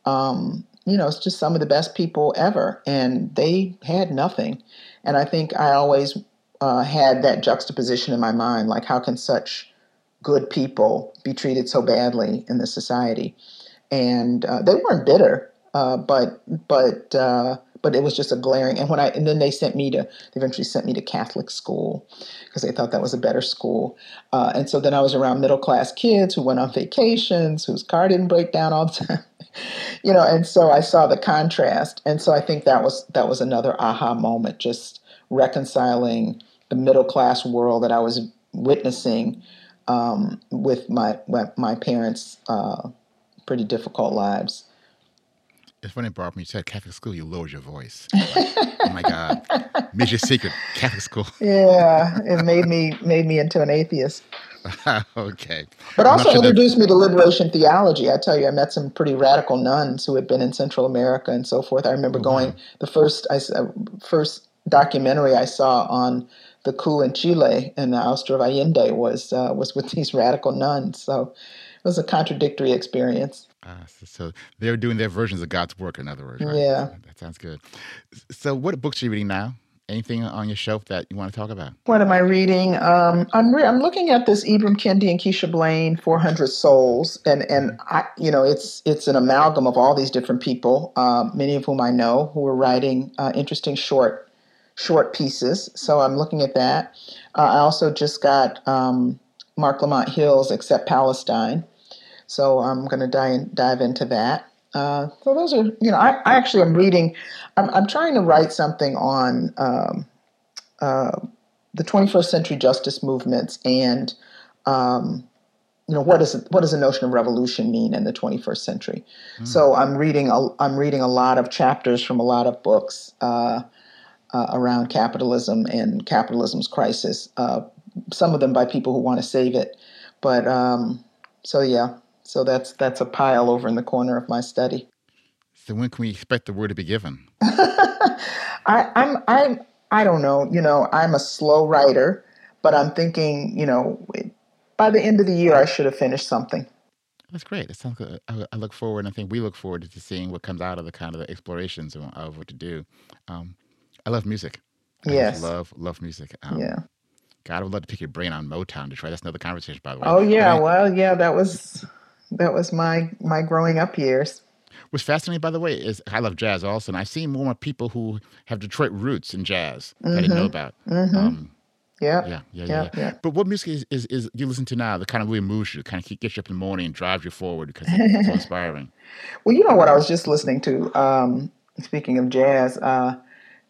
um, you know, it's just some of the best people ever. And they had nothing. And I think I always uh, had that juxtaposition in my mind like, how can such good people be treated so badly in this society? And uh, they weren't bitter, uh, but but uh, but it was just a glaring. And when I and then they sent me to they eventually sent me to Catholic school because they thought that was a better school. Uh, and so then I was around middle class kids who went on vacations, whose car didn't break down all the time. you know, and so I saw the contrast, and so I think that was that was another aha moment, just reconciling the middle class world that I was witnessing um, with my my parents' uh, pretty difficult lives. It's funny, Barbara, when you said Catholic school, you lowered your voice. Like, oh my God. Major secret, Catholic school. yeah, it made me made me into an atheist. okay. But also sure introduced me to liberation theology. I tell you, I met some pretty radical nuns who had been in Central America and so forth. I remember oh, going wow. the first I, uh, first documentary I saw on the coup in Chile and the ouster of Allende was uh, was with these radical nuns. So it was a contradictory experience. Uh, so, so, they're doing their versions of God's work, in other words, right? Yeah. That sounds good. So, what books are you reading now? Anything on your shelf that you want to talk about? What am I reading? Um, I'm re- I'm looking at this Ibram Kendi and Keisha Blain, 400 Souls, and and I, you know, it's it's an amalgam of all these different people, uh, many of whom I know, who are writing uh, interesting short short pieces. So I'm looking at that. Uh, I also just got um, Marc Lamont Hill's Except Palestine, so I'm going to dive, dive into that. Uh, so those are, you know, I, I actually am reading, I'm, I'm trying to write something on um, uh, the 21st century justice movements and, um, you know, what does what does the notion of revolution mean in the 21st century? Mm. So I'm reading a, I'm reading a lot of chapters from a lot of books uh, uh around capitalism and capitalism's crisis. Uh, some of them by people who want to save it, but um, so yeah, so that's that's a pile over in the corner of my study. So when can we expect the word to be given? I, I'm I'm I don't know. You know, I'm a slow writer, but I'm thinking, you know, by the end of the year, I should have finished something. That's great. It sounds good. I, look forward, and I think we look forward to seeing what comes out of the kind of the explorations of, of what to do. Um, I love music. I yes. love love music. Um, yeah. God, I would love to pick your brain on Motown, to Detroit. That's another conversation, by the way. Oh yeah, right? well yeah, that was that was my my growing up years. What's fascinating, by the way, is I love jazz also, and I've seen more people who have Detroit roots in jazz mm-hmm. that I didn't know mm-hmm. about. Mm-hmm. Um, yeah. Yeah, yeah, yeah, yeah, But what music is, is, is you listen to now that kind of really moves you, kind of gets you up in the morning and drives you forward because it's so inspiring? well, you know what I was just listening to. Um, speaking of jazz, uh,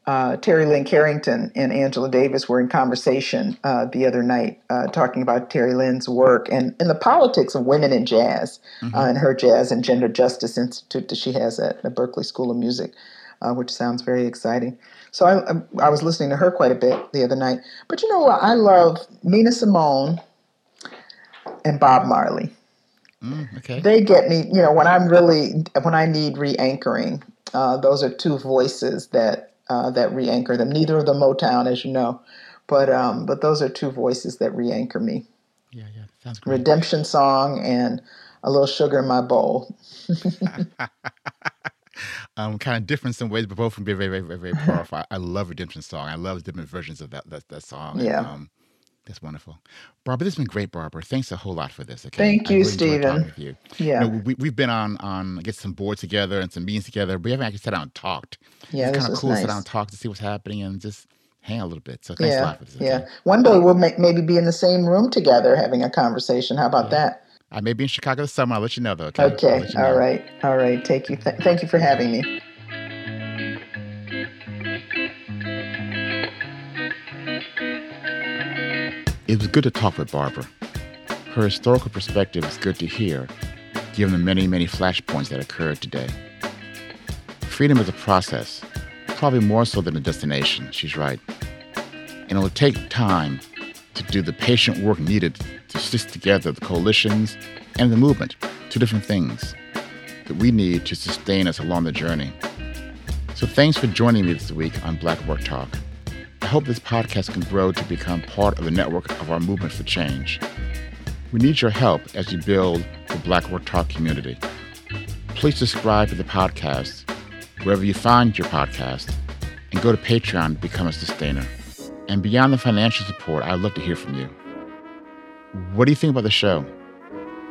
uh, Terri Lyne Carrington and Angela Davis were in conversation uh, the other night uh, talking about Terri Lyne's work and, and the politics of women in jazz mm-hmm. and her Jazz and Gender Justice Institute that she has at the Berklee School of Music, uh, which sounds very exciting. So I, I was listening to her quite a bit the other night. But you know what? I love Nina Simone and Bob Marley. Mm, okay. They get me, you know, when I'm really, when I need re anchoring, uh, those are two voices that uh, that re-anchor them. Neither of them Motown, as you know, but um, but those are two voices that re-anchor me. Yeah, yeah, sounds great. Redemption song and a little sugar in my bowl. um, kind of different in some ways, but both can be very, very, very, very powerful. I, I love Redemption song. I love different versions of that that, that song. Yeah. And, um, that's wonderful. Barbara, this has been great, Barbara. Thanks a whole lot for this. Okay. Thank you, really Stephen. You. Yeah. You know, we, we've been on, on, get some boards together and some meetings together. But we haven't actually sat down and talked. Yeah, it's kind of cool nice. to sit down and talk to see what's happening and just hang a little bit. So thanks yeah, a lot for this. Yeah. One day um, we'll may, maybe be in the same room together having a conversation. How about yeah. that? I may be in Chicago this summer. I'll let you know, though. Okay. Okay. You know. All right. All right. Take you. Th- thank you for having me. It was good to talk with Barbara. Her historical perspective is good to hear, given the many, many flashpoints that occurred today. Freedom is a process, probably more so than a destination, she's right. And it will take time to do the patient work needed to stitch together the coalitions and the movement, two different things that we need to sustain us along the journey. So thanks for joining me this week on Black Work Talk. I hope this podcast can grow to become part of the network of our movement for change. We need your help as we build the Black Work Talk community. Please subscribe to the podcast wherever you find your podcast and go to Patreon to become a sustainer. And beyond the financial support, I'd love to hear from you. What do you think about the show?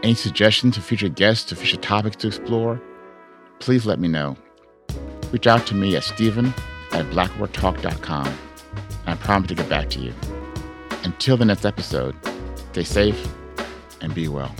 Any suggestions for future guests or future topics to explore? Please let me know. Reach out to me at stephen at blackworktalk.com, I promise to get back to you. Until the next episode, stay safe and be well.